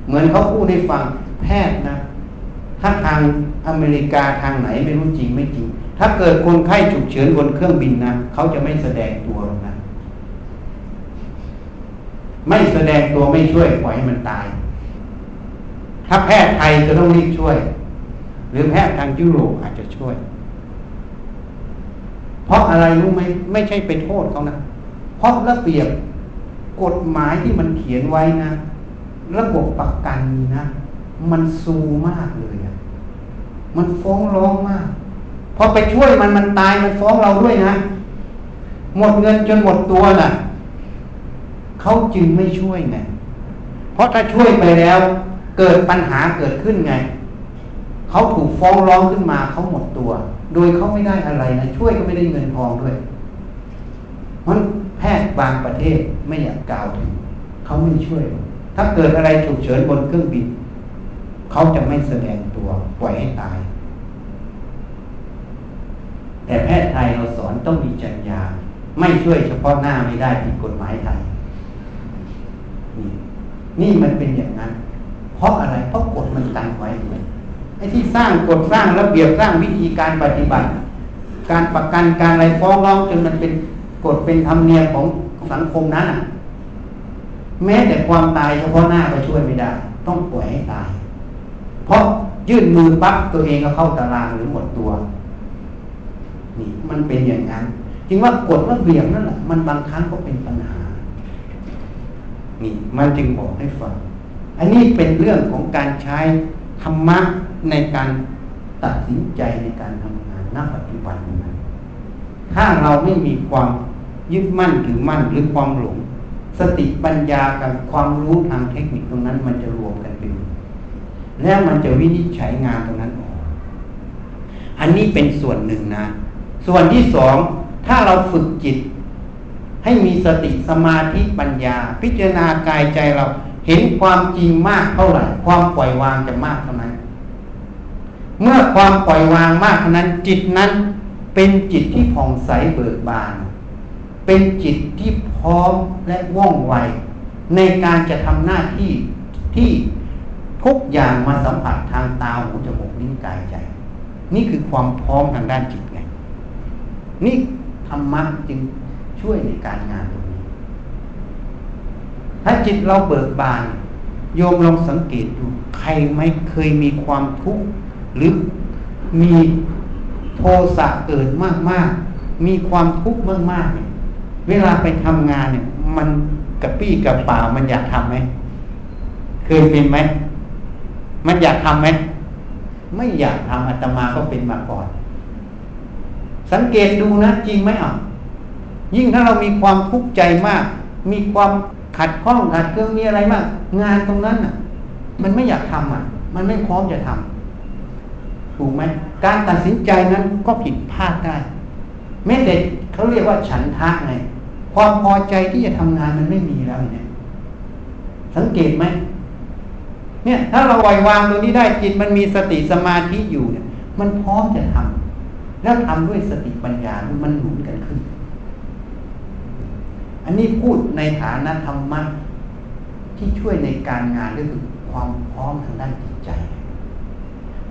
เหมือนเขาพูดให้ฟังแพทย์นะ ถ้าทางอเมริกาทางไหนไม่รู้จริงไม่จริง ถ้าเกิดคนไข้ฉุกเฉินบนเครื่องบินนะเขาจะไม่แสดงตัวนะ ไม่แสดงตัวไม่ช่วยปล่อยให้มันตาย ถ้าแพทย์ไทยจะต้องรีบช่วย หรือแพทย์ทางยุโรปอาจจะช่วย เพราะอะไรรู้ไหมไม่ใช่ไปโทษเขานะเพราะระเบียบกฎหมายที่มันเขียนไว้นะ ระบบประกันนะ มันซูมากเลยอะมันฟ้องร้องมากพอไปช่วยมันมันตายมันฟ้องเราด้วยนะ หมดเงินจนหมดตัวน่ะ เขาจึงไม่ช่วยไง เพราะถ้าช่วยไปแล้ว เกิดปัญหาเกิดขึ้นไง เขาถูกฟ้องร้องขึ้นมาเขาหมดตัว โดยเขาไม่ได้อะไรนะช่วยก็ไม่ได้เงินทองด้วยมันแพทย์บางประเทศไม่อยากกล่าวถึงเขาไม่ช่วย ถ้าเกิดอะไรฉุกเฉินบนเครื่องบินเขาจะไม่แสดงตัวปล่อยให้ตาย แต่แพทย์ไทยเราสอนต้องมีจรรยา ไม่ช่วยเฉพาะหน้าไม่ได้ผิดกฎหมายไทย นี่นี่มันเป็นอย่างนั้น เพราะอะไร เพราะกฎมันตั้งไว้ไอ้ที่สร้างกฎสร้างระเบียบสร้างวิธีการปฏิบัติ การประกันการอะไรฟ้องร้องจนมันเป็นกฎเป็นธรรมเนียมของสังคมนั้นแม้แต่ความตายเฉพาะหน้าก็ช่วยไม่ได้ ต้องปล่อยให้ตาย เพราะยื่นมือปั๊บตัวเองก็เข้าตารางหรือหมดตัวนี่มันเป็นอย่างนั้น จึงว่ากฎระเบียบนั่นแหละมันบางครั้งก็เป็นปัญหา นี่มันจึงบอกให้ฟัง อันนี้เป็นเรื่องของการใช้ธรรมะในการตัดสินใจในการทำงานณปัจจุบันนั้นถ้าเราไม่มีความยึดมั่นถือมั่นหรือความหลง สติปัญญากับความรู้ทางเทคนิคตรงนั้น มันจะรวมกันเป็นแล้วมันจะวินิจฉัยงานตรงนั้นออก อันนี้เป็นส่วนหนึ่งนะ ส่วนที่สองถ้าเราฝึกจิต ให้มีสติสมาธิปัญญา พิจารณากายใจเราเห็นความจริงมากเท่าไหร่ ความปล่อยวางจะมากเท่านั้น เมื่อความปล่อยวางมากเท่านั้น จิตนั้นเป็นจิตที่ผ่องใสเบิกบาน เป็นจิตที่พร้อมและว่องไว ในการจะทำหน้าที่ที่ทุกอย่างมาสัมผัสทางตาหูจมูกลิ้นกายใจ นี่คือความพร้อมทางด้านจิตไง นี่ธรรมะจึง ช่วยในการงานตรงนี้ ถ้าจิตเราเบิกบาน โยมลองสังเกตดู ใครไม่เคยมีความทุกข์หรือมีโทสะเกิดมากๆ มีความทุกข์มากๆเนี่ยเวลาไปทำงานเนี่ย มันกระปี้กระเป๋ามันอยากทำไหมเคยเป็นไหมมันอยากทำไหมไม่อยากทำอาตมาก็เป็นมาก่อน สังเกตดูนะจริงไหมอะ ยิ่งถ้าเรามีความทุกข์ใจมาก มีความขัดข้องขัดเครื่องมีอะไรมาก งานตรงนั้นอะ มันไม่อยากทำอะ มันไม่พร้อมจะทำถูกไหมการตัดสินใจนั้นก็ผิดพลาดได้แม้แต่เขาเรียกว่าฉันทะไงความพอใจที่จะทำงานมันไม่มีแล้วเนี่ย สังเกตไหมเนี่ย ถ้าเราปล่อยวางตรงนี้ได้จิตมันมีสติสมาธิอยู่เนี่ย มันพร้อมจะทำแล้วทำด้วยสติปัญญามันหนุนกันขึ้น อันนี้พูดในฐานะธรรมะที่ช่วยในการงานก็คือความพร้อมทางด้านจิตใจ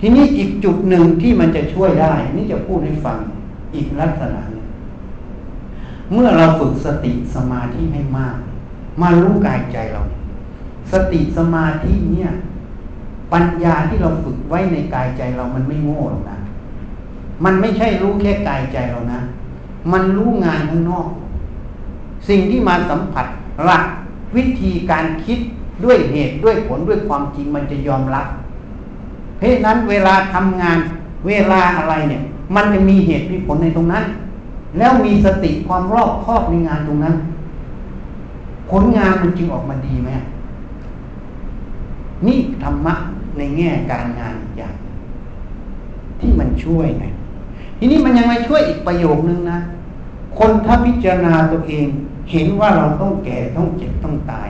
ทีนี้อีกจุดหนึ่งที่มันจะช่วยได้ นี่จะพูดให้ฟังอีกลักษณะนึงเมื่อเราฝึกสติสมาธิให้มาก มารู้กายใจเรา สติสมาธิเนี่ย ปัญญาที่เราฝึกไว้ในกายใจเรามันไม่โง่หรอกนะ มันไม่ใช่รู้แค่กายใจเรานะ มันรู้งานข้างนอก สิ่งที่มาสัมผัสหลักวิธีการคิดด้วยเหตุด้วยผลด้วยความจริงมันจะยอมรับ เพราะนั้นเวลาทำงานเวลาอะไรเนี่ย มันจะมีเหตุมีผลในตรงนั้น แล้วมีสติความรอบคอบในงานตรงนั้น ผลงานมันจึงออกมาดีไหมนี่ธรรมะในแง่การงานอีกอย่าง ที่มันช่วยไงทีนี้มันยังไม่ช่วยอีกประโยคนึงนะ คนถ้าพิจารณาตัวเอง เห็นว่าเราต้องแก่ต้องเจ็บต้องตาย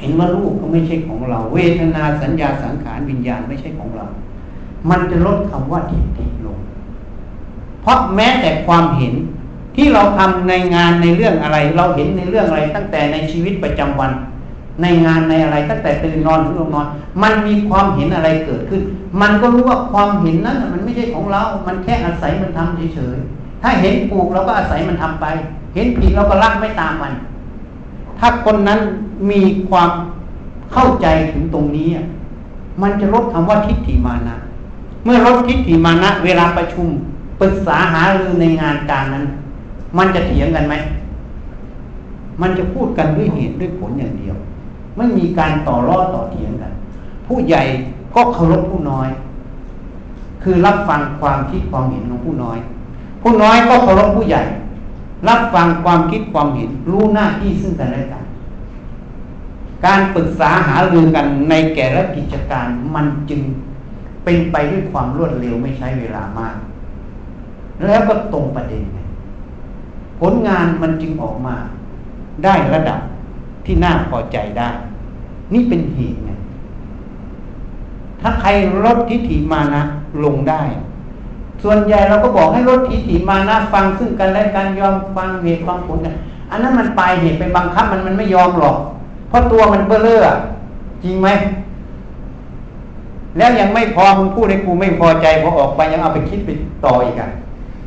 เห็นว่าลูกก็ไม่ใช่ของเรา เวทนาสัญญาสังขารวิญญาณไม่ใช่ของเรา มันจะลดคำว่าทิฏฐิลง เพราะแม้แต่ความเห็นที่เราทำในงานในเรื่องอะไร เราเห็นในเรื่องอะไร ตั้งแต่ในชีวิตประจำวัน ในงานในอะไร ตั้งแต่ตื่นนอนถึงลงนอน มันมีความเห็นอะไรเกิดขึ้น มันก็รู้ว่าความเห็นนั้นมันไม่ใช่ของเรา มันแค่อาศัยมันทำเฉยๆถ้าเห็นปลูกเราก็อาศัยมันทำไป เห็นผิดเราก็รักไม่ตามมัน ถ้าคนนั้นมีความเข้าใจถึงตรงนี้ มันจะลดคำว่าทิฏฐิมานะ เมื่อลดทิฏฐิมานะ เวลาประชุมปรึกษาหารือในงานการนั้น มันจะเถียงกันไหม มันจะพูดกันด้วยเหตุด้วยผลอย่างเดียว ไม่มีการต่อรอดต่อเถียงกัน ผู้ใหญ่ก็เคารพผู้น้อย คือรับฟังความคิดความเห็นของผู้น้อย ผู้น้อยก็เคารพผู้ใหญ่ รับฟังความคิดความเห็น รู้หน้าที่ซึ่งกันและกัน การปรึกษาหารือกันในแก่ละกิจการมันจึงเป็นไปด้วยความรวดเร็วไม่ใช้เวลามาก แล้วก็ตรงประเด็น ผลงานมันจึงออกมา ได้ระดับที่น่าพอใจได้ นี่เป็นเหตุไงถ้าใครลดทิฏฐิมานะลงได้ ส่วนใหญ่เราก็บอกให้ลดทิฏฐิมานะฟังซึ่งกันและการยอมฟังเหตุฟังผลกันอันนั้นมันปลายเหตุไปบังคับมันมันไม่ยอมหรอก เพราะตัวมันเบ้อเร่อจริงไหมแล้วยังไม่พอมึงพูดให้กูไม่พอใจพอออกไปยังเอาไปคิดไปต่ออีกอะ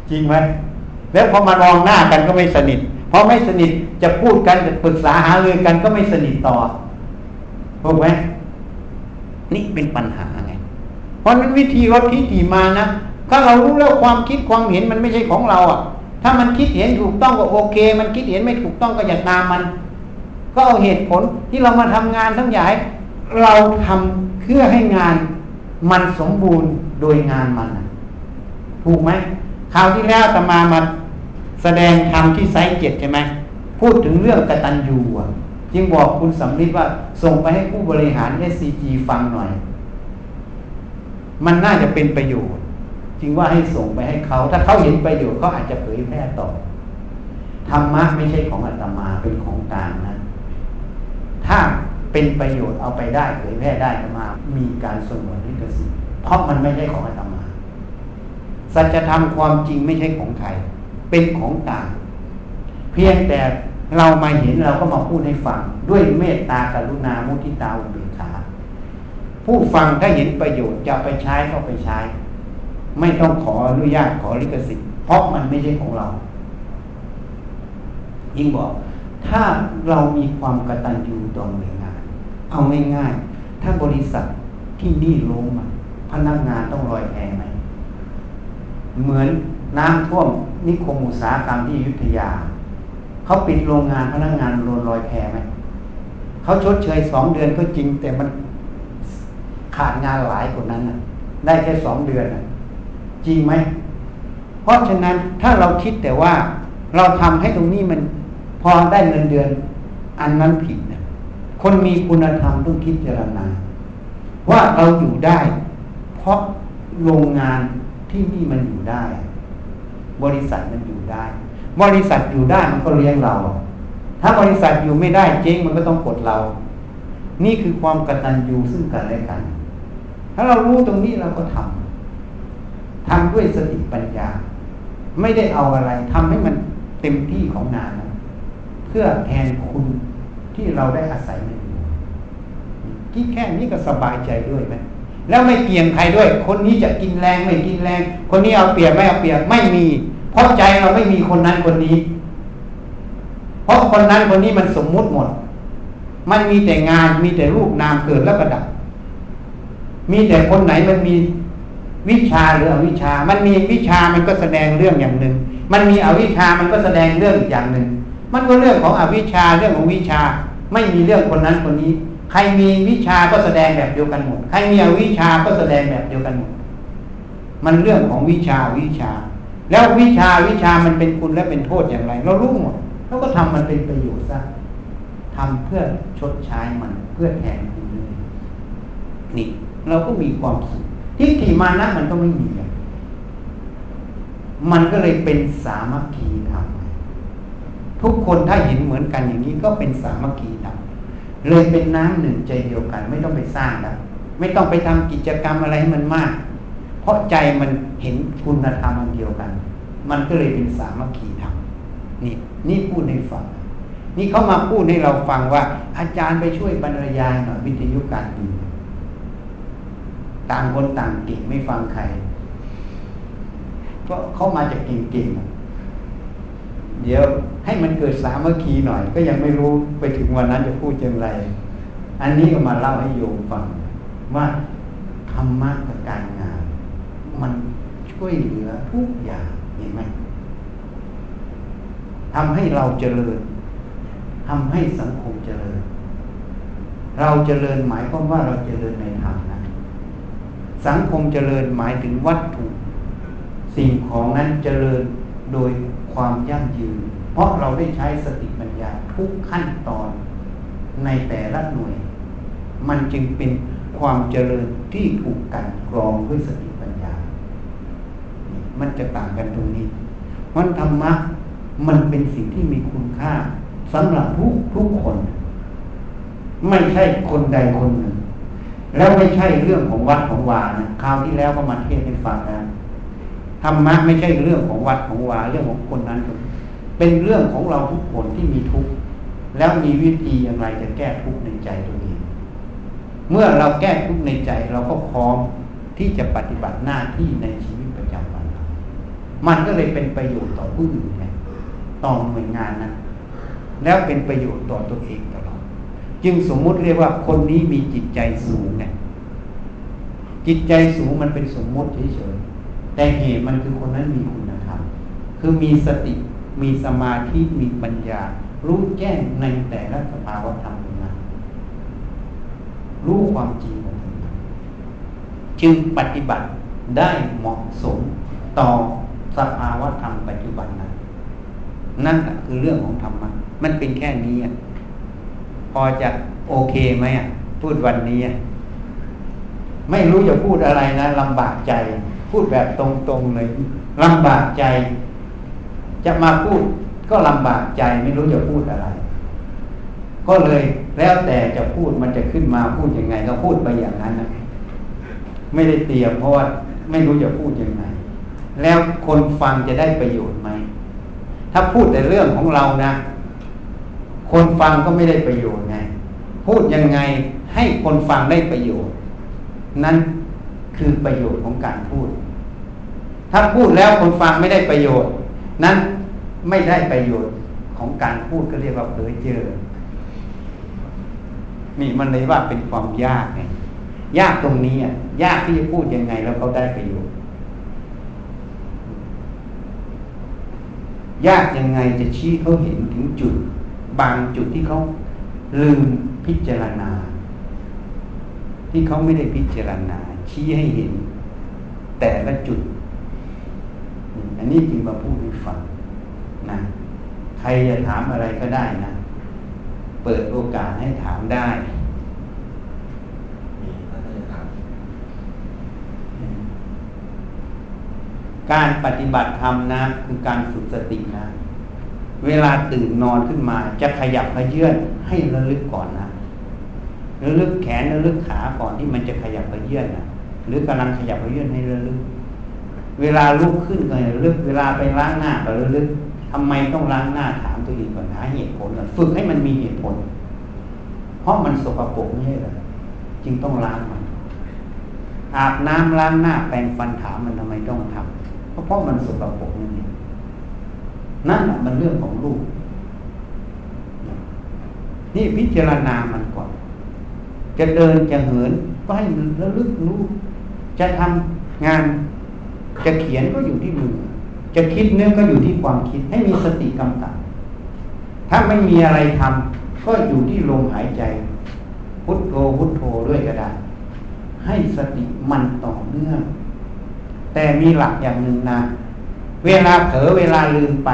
จริงไหมแล้วพอมามองหน้ากันก็ไม่สนิทพอไม่สนิทจะพูดกันจะปรึกษาหารือกันก็ไม่สนิทต่อถูกไหมนี่เป็นปัญหาไงเพราะนั้นวิธีลดทิฏฐิมานะ ถ้าเรารู้แล้วความคิดความเห็นมันไม่ใช่ของเราอะ ถ้ามันคิดเห็นถูกต้องก็โอเค มันคิดเห็นไม่ถูกต้องก็อย่าตามมัน ก็เอาเหตุผลที่เรามาทำงานทั้งใหญ่เราทำเพื่อให้งานมันสมบูรณ์โดยงานมัน ถูกไหมคราวที่แล้วตมามาแสดงธรรมที่ไซส์เจ็ดใช่ไหมพูดถึงเรื่องกตัญญูอะจึงบอกคุณสำลิดว่าส่งไปให้ผู้บริหาร SCG ฟังหน่อย มันน่าจะเป็นประโยชน์ จึงว่าให้ส่งไปให้เขา ถ้าเขาเห็นประโยชน์เขาอาจจะเผยแพร่ต่อธรรมะไม่ใช่ของอาตมาเป็นของกลางนะ ถ้าเป็นประโยชน์เอาไปได้เผยแพร่ได้อาตมา มีการสงวนลิขสิทธิ์เพราะมันไม่ใช่ของอาตมา สัจธรรมความจริงไม่ใช่ของใครเป็นของกลางเพียงแต่เรามาเห็นเราก็มาพูดให้ฟัง ด้วยเมตตากรุณามุทิตาอุเบกขาผู้ฟังถ้าเห็นประโยชน์จะไปใช้ก็ไปใช้ ไม่ต้องขออนุญาตขอลิขสิทธิ์เพราะมันไม่ใช่ของเรา ยิ่งบอก ถ้าเรามีความกตัญญูต่อหน่วยงาน เอาง่ายๆถ้าบริษัทที่นี่ล้มพนักงานต้องลอยแพไหมเหมือนน้ำท่วมนิคมอุตสาหกรรมที่ยุทธยา เขาปิดโรงงานพนักงานโดนลอยแพไหมเขาชดเชยสองเดือนก็จริง แต่มันขาดงานหลายกว่านั้นนะได้แค่สองเดือนนะ จริงไหม เพราะฉะนั้นถ้าเราคิดแต่ว่าเราทำให้ตรงนี้มันพอได้เงินเดือน อันนั้นผิดนะคนมีคุณธรรมต้องคิดเจรณาว่าเราอยู่ได้ เพราะโรงงานที่นี่มันอยู่ได้ บริษัทมันอยู่ได้ บริษัทอยู่ได้มันก็เลี้ยงเรา ถ้าบริษัทอยู่ไม่ได้เจ๊งมันก็ต้องกดเรา นี่คือความกตัญญูซึ่งกันและกัน ถ้าเรารู้ตรงนี้เราก็ทำ ทำด้วยสติปัญญา ไม่ได้เอาอะไรทำให้มันเต็มที่ของงานนะเพื่อแทนคุณที่เราได้อาศัยมันอยู่คิดแค่นี้ก็สบายใจด้วยไหมแล้วไม่เกี่ยงใครด้วย คนนี้จะกินแรงไม่กินแรง คนนี้เอาเปรียบไม่เอาเปรียบไม่มีเพราะใจเราไม่มีคนนั้นคนนี้ เพราะคนนั้นคนนี้มันสมมุติหมด มันมีแต่งานมีแต่รูปนามเกิดแล้วก็ดับ มีแต่คนไหนมันมี วิชาหรืออวิชา มันมีวิชามันก็แสดงเรื่องอย่างหนึ่ง มันมีอวิชามันก็แสดงเรื่องอย่างหนึ่ง มันก็เรื่องของอวิชาเรื่องของวิชา ไม่มีเรื่องคนนั้นคนนี้ ใครมีวิชาก็แสดงแบบเดียวกันหมด ใครมีอวิชาก็แสดงแบบเดียวกันหมด มันเรื่องของวิชาวิชา แล้ววิชาวิชามันเป็นคุณและเป็นโทษอย่างไร เรารู้หมดเราก็ทำมันเป็นประโยชน์ซะทำเพื่อชดใช้มันเพื่อแทนคุณเลยนี่ เราก็มีความสุข ที่ถีมานะมันก็ไม่มีมันก็เลยเป็นสามัคคีธรรมทุกคนถ้าเห็นเหมือนกันอย่างนี้ก็เป็นสามัคคีธรรมเลยเป็นน้ำหนึ่งใจเดียวกัน ไม่ต้องไปสร้างแล้วไม่ต้องไปทำกิจกรรมอะไรให้มันมาก เพราะใจมันเห็นคุณธรรมอันเดียวกัน มันก็เลยเป็นสามัคคีธรรมนี่นี่พูดให้ฟัง นี่เขามาพูดให้เราฟังว่า อาจารย์ไปช่วยบรรยายหน่อยวิทยุการบิน ต่างคนต่างเก่งไม่ฟังใคร ก็เขามาจากเก่งๆ เดี๋ยวให้มันเกิดสามัคคีหน่อย ก็ยังไม่รู้ไปถึงวันนั้นจะพูดอย่างไร อันนี้ก็มาเล่าให้โยมฟัง ว่าธรรมะกับการงาน มันช่วยเหลือทุกอย่างเห็นไหมทำให้เราเจริญทำให้สังคมเจริญ เราเจริญหมายความว่าเราเจริญในธรรมนะ สังคมเจริญหมายถึงวัตถุสิ่งของนั้นเจริญโดยความยั่งยืน เพราะเราได้ใช้สติปัญญาทุกขั้นตอนในแต่ละหน่วย มันจึงเป็นความเจริญที่ถูกกันกรองด้วยสติปัญญา มันจะต่างกันตรงนี้มันธรรมะมันเป็นสิ่งที่มีคุณค่าสำหรับทุกทุกคน ไม่ใช่คนใดคนหนึ่ง แล้วไม่ใช่เรื่องของวัดของวานะคราวที่แล้วก็มาเทศให้ฟังนะธรรมะไม่ใช่เรื่องของวัดของวาเรื่องของคนนั้นเป็นเรื่องของเราทุกคนที่มีทุกข์แล้วมีวิธีอย่างไรจะแก้ทุกข์ในใจตัวเองเมื่อเราแก้ทุกข์ในใจเราก็พร้อมที่จะปฏิบัติหน้าที่ในชีวิตประจำวัน มันก็เลยเป็นประโยชน์ต่อผู้อื่นไงต่อหน่วยงานนะแล้วเป็นประโยชน์ต่อตัวเอง จึงสมมุติเรียกว่าคนนี้มีจิตใจสูงไงจิตใจสูงมันเป็นสมมุติเฉยๆแต่เหตุมันคือคนนั้นมีคุณธรรมคือมีสติมีสมาธิมีปัญญา รู้แจ้งในแต่ละสภาวะธรรมนั้นรู้ความจริงของมันจึงปฏิบัติได้เหมาะสมต่อสภาวะธรรมปัจจุบันนั้นนั่นคือเรื่องของธรรมะมันเป็นแค่นี้อะ พอจะโอเคไหมอะพูดวันนี้ ไม่รู้จะพูดอะไรนะลำบากใจ พูดแบบตรงๆเลยลำบากใจ จะมาพูดก็ลำบากใจไม่รู้จะพูดอะไร ก็เลยแล้วแต่จะพูดมันจะขึ้นมาพูดยังไง ก็พูดไปอย่างนั้นนะไม่ได้เตรียมเพราะว่าไม่รู้จะพูดยังไง แล้วคนฟังจะได้ประโยชน์ไหมถ้าพูดแต่เรื่องของเรานะ คนฟังก็ไม่ได้ประโยชน์ไง พูดยังไงให้คนฟังได้ประโยชน์ นั่นคือประโยชน์ของการพูด ถ้าพูดแล้วคนฟังไม่ได้ประโยชน์ นั้นไม่ได้ประโยชน์ของการพูดก็เรียกว่าเผยเจอนี่มันเลยว่าเป็นความยากไงยากตรงนี้อะยากที่จะพูดยังไงแล้วเขาได้ประโยชน์ ยากยังไงจะชี้เขาเห็นถึงจุด บางจุดที่เขาลืมพิจารณา ที่เขาไม่ได้พิจารณา ชี้ให้เห็น แต่ละจุด อันนี้จึงมาพูดให้ฟังนะใครจะถามอะไรก็ได้นะ เปิดโอกาสให้ถามได้การปฏิบัติธรรมนะคือการฝึกสตินะ เวลาตื่นนอนขึ้นมาจะขยับขยื่นให้ระลึกก่อนนะระลึกแขนระลึกขาก่อนที่มันจะขยับขยื่นนะหรือกำลังขยับขยื่นให้ระลึก เวลาลุกขึ้นก็ระลึก เวลาไปล้างหน้าก็ระลึกทำไมต้องล้างหน้าถามตัวเองก่อนหาเหตุผลฝึกให้มันมีเหตุผล เพราะมันสกปรกไม่ใช่หรอจึงต้องล้างมัน อาบน้ำล้างหน้าแปรงฟันถามมันทำไมต้องทำเพราะเพราะมันสกปรกนั่นเอง นั่นแหละมันเรื่องของลูกนี่พิจารณามันก่อน จะเดินจะเหินก็ให้มันระลึกรู้ จะทำงาน จะเขียนก็อยู่ที่มือ จะคิดเนื้อก็อยู่ที่ความคิด ให้มีสติกำกับ ถ้าไม่มีอะไรทำก็อยู่ที่ลมหายใจ พุทโธพุทโธด้วยก็ได้ ให้สติมันต่อเนื่อง แต่มีหลักอย่างหนึ่งนะ เวลาเผลอเวลาลืมไป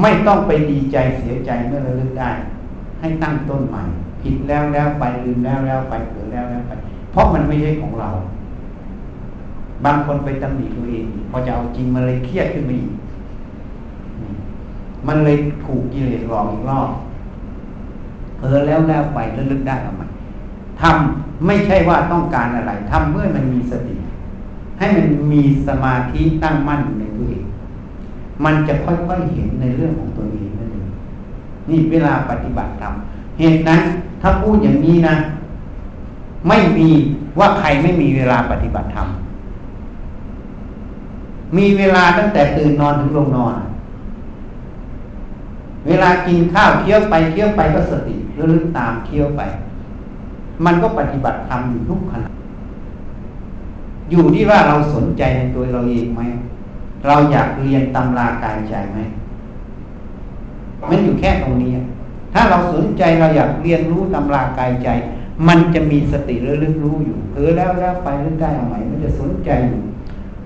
ไม่ต้องไปดีใจเสียใจเมื่อระลึกได้ ให้ตั้งต้นใหม่ ผิดแล้วแล้วไปลืมแล้วแล้วไปเผลอแล้วแล้วไป เพราะมันไม่ใช่ของเรา บางคนไปตำหนิตัวเองพอจะเอาจริงมันเลยเครียดขึ้นมาอีกมันเลยถูกกิเลสหลอกอีกรอบเออแล้วแล้วไปแล้วลึกได้เอามทำไม่ใช่ว่าต้องการอะไรทำเมื่อมันมีสติ ให้มันมีสมาธิตั้งมั่นในตัวเอง มันจะค่อยๆเห็นในเรื่องของตัวเองนั่นเองนี่เวลาปฏิบัติธรรมเหตุนั้นถ้าพูดอย่างนี้นะ ไม่มีว่าใครไม่มีเวลาปฏิบัติธรรมมีเวลาตั้งแต่ตื่นนอนถึงลงนอน เวลากินข้าวเคี้ยวไปเคี้ยวไปก็สติระลึกตามเคี้ยวไป มันก็ปฏิบัติธรรมอยู่ทุกขณะ อยู่ที่ว่าเราสนใจในตัวเราเองไหม เราอยากเรียนตำรากายใจไหมมันอยู่แค่ตรงนี้ ถ้าเราสนใจเราอยากเรียนรู้ตำรากายใจ มันจะมีสติระลึกรู้อยู่เออแล้วแล้วไปลึกได้เอาไหมมันจะสนใจอยู่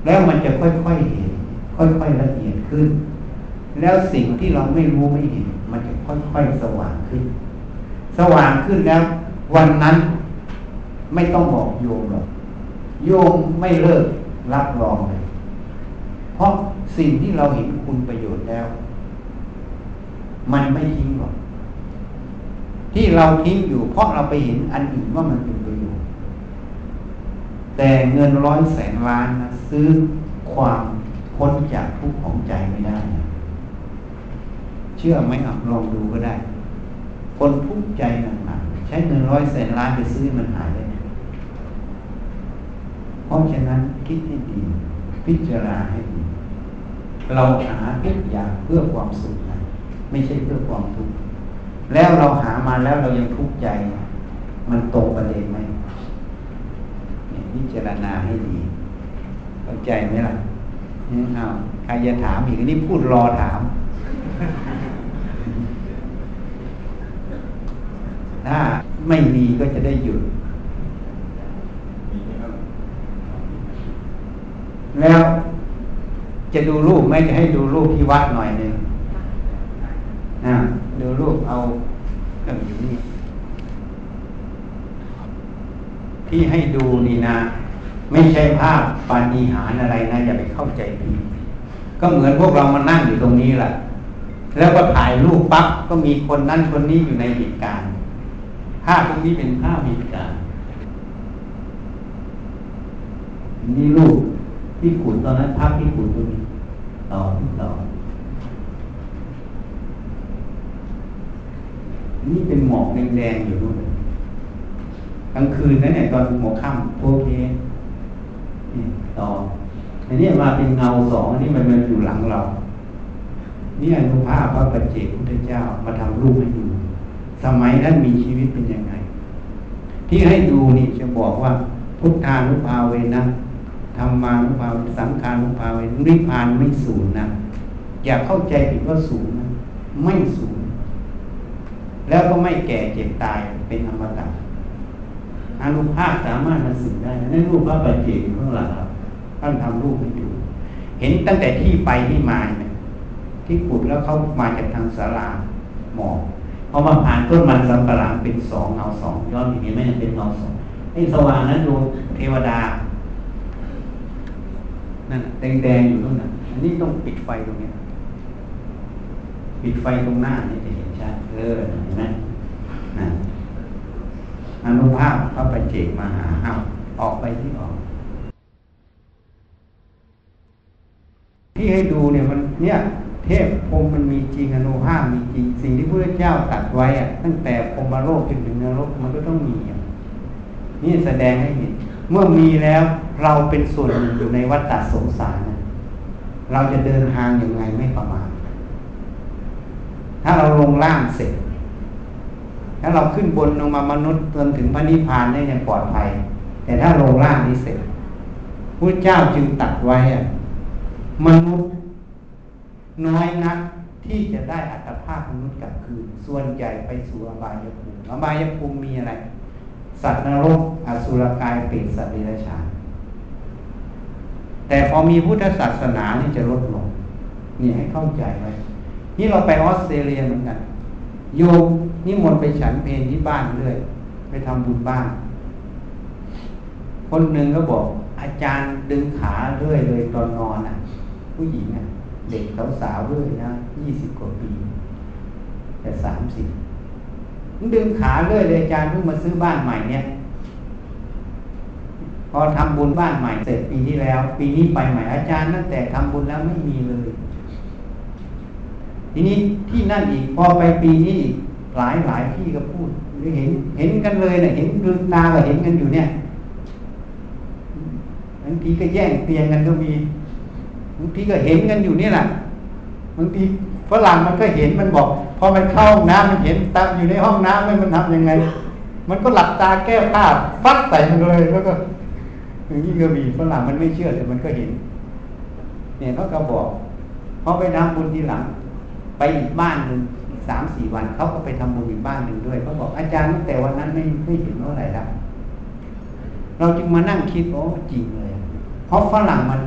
แล้วมันจะค่อยๆเห็น ค่อยๆละเอียดขึ้น แล้วสิ่งที่เราไม่รู้ไม่เห็น มันจะค่อยๆสว่างขึ้น สว่างขึ้นแล้ว วันนั้นไม่ต้องบอกโยมหรอก โยมไม่เลิกรับรองเลย เพราะสิ่งที่เราเห็นคุณประโยชน์แล้ว มันไม่ทิ้งหรอก ที่เราทิ้งอยู่เพราะเราไปเห็นอันอื่นว่ามันเป็นประโยชน์ แต่เงินร้อยแสนล้านนะซื้อความพ้นจากทุกข์ของใจไม่ได้นะเชื่อไหมอลองดูก็ได้ คนทุกข์ใจหนักๆใช้เงินร้อยแสนล้านไปซื้อมันหายได้ เพราะฉะนั้นคิดให้ดี พิจารณาให้ดี เราหาทุกอย่างเพื่อความสุขนะไม่ใช่เพื่อความทุกข์แล้วเราหามาแล้วเรายังทุกข์ใจ มันตรงประเด็นไหมพิจารณาให้ดีเข้าใจไหมล่ะนี่เอาใครจะถามอีกนี่พูดรอถามถ้าไม่มีก็จะได้หยุด แล้วจะดูรูปไม่จะให้ดูรูปที่วัดหน่อยหนึ่งนะดูรูปเอาเครื่องอยู่นี่ที่ให้ดูนี่นะ ไม่ใช่ภาพปาฏิหาริย์อะไรนะอย่าไปเข้าใจผิดก็เหมือนพวกเรามานั่งอยู่ตรงนี้แหละแล้วก็ถ่ายรูปปั๊บก็มีคนนั้นคนนี้อยู่ในเหตุการณ์ภาพพวกนี้เป็นภาพเหตุการณ์นี่รูป ที่ขุนตอนนั้นภาพที่ขุนตรงนี้ต่อที่ต่อนี่เป็นหมอกแดงๆอยู่นู่นกลางคืนนั่นแหละตอนหมอกค่ำโอเคนี่ต่ออันนี้มาเป็นเงาสองอันนี้มันมันอยู่หลังเรานี่อนุภาพพระปัจเจกพุทธเจ้ามาทำรูปให้ดู สมัยนั้นมีชีวิตเป็นยังไง ที่ให้ดูนี่จะบอกว่าพุทธานุภาเวนะ ธรรมานุภาเวสังขานุภาเวนิพพานไม่สูญนะอย่าเข้าใจผิดว่าสูญนะไม่สูญแล้วก็ไม่แก่เจ็บตายเป็นอมตะอนุภาพสามารถมาสึกได้นั่นรูปพระปัจเจกข้างหลังครับท่านทำรูปให้ดูเห็นตั้งแต่ที่ไปที่มาเนี่ยที่ขุดแล้วเขามาจากทางสาราหมอกพอมาผ่านต้นมันสำปะหลังเป็นสองเงาสองย้อนอย่างนี้ไม่เป็นเงาสองไอ้สว่างนั้นดวงเทวดา นั่นแดงๆอยู่ตรงนั้นอันนี้ต้องปิดไฟตรงนี้ปิดไฟตรงหน้านี่จะเห็นชัดเออเห็นไหมนะอนุภาพพระปัจเจกมาหาอ้าวออกไปที่ออก ที่ให้ดูเนี่ยมันเนี่ย เทพพรมมันมีจริงอนุภาพมีจริง สิ่งที่พระเจ้าตัดไว้อะตั้งแต่พรมโลกจนถึงนรกมันก็ต้องมีนี่แสดงให้เห็น เมื่อมีแล้วเราเป็นส่วนหนึ่งอยู่ในวัฏฏะสงสาร เราจะเดินทางยังไงไม่ประมาทถ้าเราลงล่างเสร็จถ้าเราขึ้นบนลงมามนุษย์จนถึงพระนิพพานได้ยังปลอดภัย แต่ถ้าลงล่างนี้เสร็จพระเจ้าจึงตัดไว้มนุษย์น้อยนักที่จะได้อัตภาพมนุษย์กลับคืน ส่วนใหญ่ไปสู่อบายภูมิอบายภูมิมีอะไร สัตว์นรกอสุรกายเปรตสัตว์เดรัจฉานแต่พอมีพุทธศาสนานี่จะลดลงนี่ให้เข้าใจไว้ นี่เราไปออสเตรเลียเหมือนกัน โยมนี่มนไปฉันเพลที่บ้านเรื่อย ไปทำบุญบ้าน คนหนึ่งก็บอก อาจารย์ดึงขาเรื่อยเลยตอนนอนอะ ผู้หญิงอะ เด็กสาวๆด้วยนะยี่สิบกว่าปี แต่สามสิบ ดึงขาเรื่อยเลยอาจารย์เพิ่งมาซื้อบ้านใหม่เนี่ย พอทำบุญบ้านใหม่เสร็จปีที่แล้ว ปีนี้ไปใหม่อาจารย์ตั้งแต่ทำบุญแล้วไม่มีเลย ทีนี้ที่นั่นอีกพอไปปีนี้อีกหลายหลายที่ก็พูดเห็น เห็นกันเลยเนะ่ยเห็นลืมตาก็เห็นกันอยู่เนี่ยบางทีก็แย่งเตียงกันก็มีบางทีก็เห็นกันอยู่นี่แหละบางที ฝรั่งมันก็เห็นมันบอก พอมันเข้าห้องน้ำมันเห็นตั้งอยู่ในห้องน้ำมันมันทำยังไง มันก็หลับตาแก้ผ้าฟัดใส่มันเลยแล้วก็อย่างนี้ก็มีฝรั่งมันไม่เชื่อแต่มันก็เห็น เนี่ยเขาก็บอกพอไปทำบุญทีหลัง ไปอีกบ้านหนึ่งสามสี่วันเขาก็ไปทำบุญอีกบ้านหนึ่งด้วยเขาบอกอาจารย์ตั้งแต่วันนั้นไม่ไม่เห็นเมื่อไรแล้วเราจึงมานั่งคิดโอ้จริงเลย เพราะฝรั่งมัน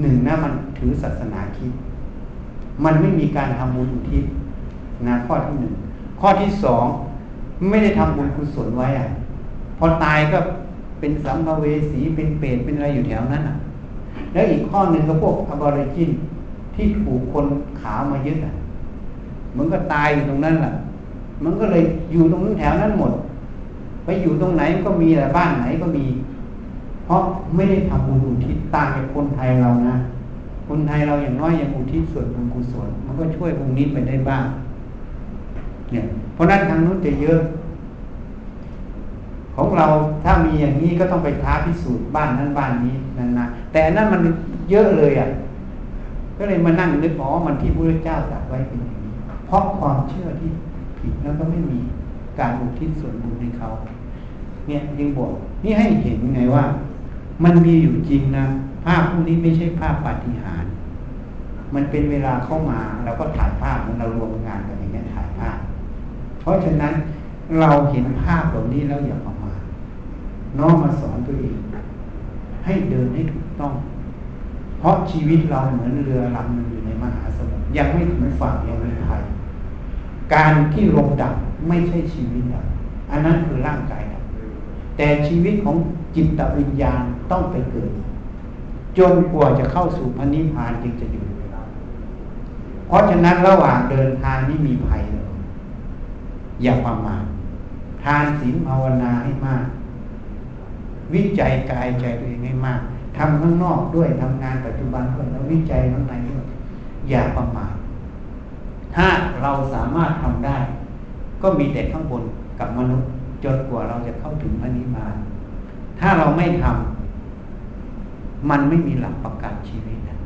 หนึ่งนะมันถือศาสนาคิด มันไม่มีการทำบุญอุทิศนะข้อที่หนึ่งข้อที่สองไม่ได้ทำบุญกุศลไว้อะพอตายก็เป็นสัมภเวสีเป็นเปรตเป็นอะไรอยู่แถวนั้นอะ แล้วอีกข้อหนึ่งก็พวกอบอริจินที่ถูกคนขามายึดอะมันก็ตายอยู่ตรงนั้นแหละมันก็เลยอยู่ตรงนั้นแถวนั้นหมด ไปอยู่ตรงไหนก็มีแต่บ้านไหนก็มี เพราะไม่ได้ทำบุญอุทิศต่างจากคนไทยเรานะ คนไทยเราอย่างน้อยยังอุทิศส่วนบุญกุศลมันก็ช่วยตรงนี้ไปได้บ้าง เนี่ย เพราะนั้นทางนู้นจะเยอะ ของเราถ้ามีอย่างนี้ก็ต้องไปท้าพิสูจน์บ้านนั้นบ้านนี้นั่นนะแต่นั่นมันเยอะเลยอะ ก็เลยมานั่งนึกอ๋อมันที่พระเจ้าตรัสไว้เป็นอย่างนี้เพราะความเชื่อที่ผิดแล้วก็ไม่มีการอุทิศส่วนบุญให้เขา เนี่ยยังบอกนี่ให้เห็นไงว่า มันมีอยู่จริงนะาพพวกนี้ไม่ใช่ภาพปาฏิหาริย์มันเป็นเวลาเข้ามาเราก็ถ่ายภาพมันเรารวมงานกันอย่างนี้ถ่ายภาพ เพราะฉะนั้นเราเห็นภาพเหล่านี้แล้วอย่าประมาทน้องมาสอนตัวเอง ให้เดินให้ถูกต้อง เพราะชีวิตเราเหมือนเรือลำหนึ่งอยู่ในมหาสมุทรยังไม่ถึงฝั่งยังมีภัยการที่ลมดับไม่ใช่ชีวิตดับอันนั้นคือร่างกายดับแต่ชีวิตของจิตวิญญาณต้องไปเกิด จนกว่าจะเข้าสู่พระนิพพานจึงจะอยู่เพราะฉะนั้นระหว่างเดินทางนี่มีภัยเลยอย่าประมาททานศีลภาวนาให้มาก วิจัยกายใจตัวเองให้มากทำข้างนอกด้วยทำงานปัจจุบันด้วยแล้ววิจัยข้างในด้วยอย่าประมาทถ้าเราสามารถทำได้ ก็มีแต่ข้างบนกับมนุษย์จนกว่าเราจะเข้าถึงพระนิพพาน ถ้าเราไม่ทำ มันไม่มีหลักประกันชีวิตนะ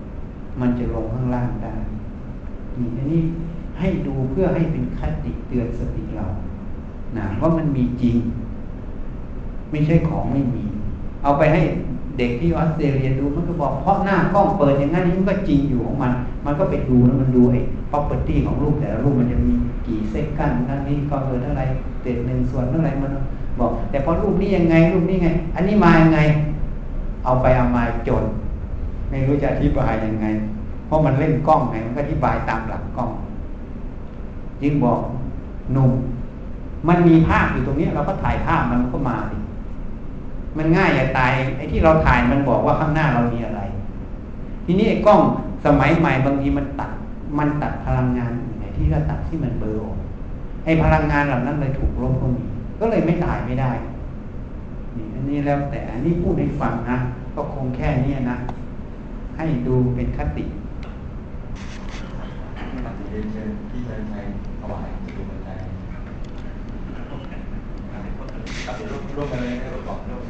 มันจะลงข้างล่างได้นี่อันนี้ให้ดูเพื่อให้เป็นคติเตือนสติเรานะว่ามันมีจริง ไม่ใช่ของไม่มี เอาไปให้เด็กที่ออสเตรเลียดูมันก็บอกเพราะหน้ากล้องเปิดอย่างนั้นนี่มันก็จริงอยู่ของมัน มันก็ไปดูแล้วมันดูไอ้ property ของรูปแต่ละรูปมันจะมีกี่เซกกันนั่นนี่ก็เออเท่าไรเด็ดหนึ่งส่วนเท่าไรมันบอก แต่พอรูปนี้ยังไงรูปนี้ไง อันนี้มายังไง เอาไปเอามาจน ไม่รู้จะอธิบายยังไง เพราะมันเล่นกล้องไงมันก็อธิบายตามหลักกล้องยิ่งบอกหนุ่มมันมีภาพอยู่ตรงนี้ เราก็ถ่ายภาพมันก็มาดิมันง่ายอย่าตายไอ้ที่เราถ่ายมันบอกว่าข้างหน้าเรามีอะไร ทีนี้ไอ้กล้องสมัยใหม่บางทีมันตัด มันตัดพลังงานไหนที่เราตัดที่มันเบลอไอ้พลังงานเหล่านั้นเลยถูกลบก็มีก็เลยไม่ถ่ายไม่ได้ นี่อันนี้แล้วแต่อันนี้พูดให้ฟังนะ ก็คงแค่นี้นะ ให้ดูเป็นคติเชิญที่เชิญชัยถวายดูปัจจัยกับร่วมร่วมกันเลยให้ประกอบร่วม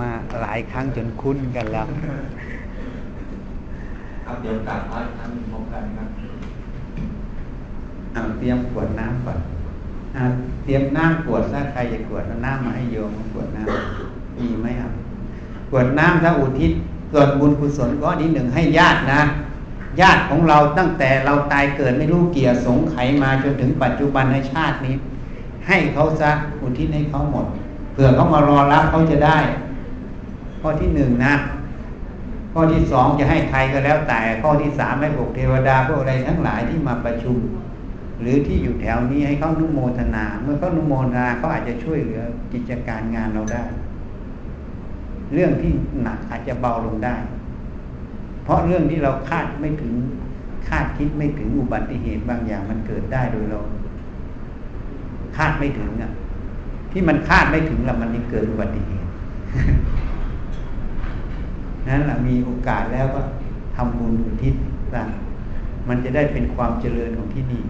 มาหลายครั้งจนคุ้นกันแล้ว ครับเดี๋ยวกราบพระท่านพร้อมกันครับเอาเตรียมขวดน้ำก่อน เตรียมน้ำขวดถ้าใครจะขวดน้ำมาให้โยมขวดน้ำมีไหมครับขวดน้ำถ้าอุทิศส่วนบุญกุศลก็ที่หนึ่งให้ญาตินะ ญาติของเราตั้งแต่เราตายเกิดไม่รู้เกี่ยสงไขมาจนถึงปัจจุบันในชาตินี้ ให้เขาซะอุทิศให้เขาหมดเผื่อเขามารอรับเขาจะได้ ข้อที่หนึ่งนะข้อที่สองจะให้ใครก็แล้วแต่ ข้อที่สามให้พวกเทวดาพวกอะไรทั้งหลายที่มาประชุม หรือที่อยู่แถวนี้ให้เขานุโมทนา เมื่อเขานุโมทนาเขาอาจจะช่วยเหลือกิจการงานเราได้ เรื่องที่หนักอาจจะเบาลงได้ เพราะเรื่องที่เราคาดไม่ถึงคาดคิดไม่ถึงอุบัติเหตุบางอย่างมันเกิดได้โดยเรา คาดไม่ถึงอะ ที่มันคาดไม่ถึงแล้วมันนี่เกิดอุบัติเหตุนั้นแหละมีโอกาสแล้วก็ทำบุญอุทิศสร้างมันจะได้เป็นความเจริญของที่นี่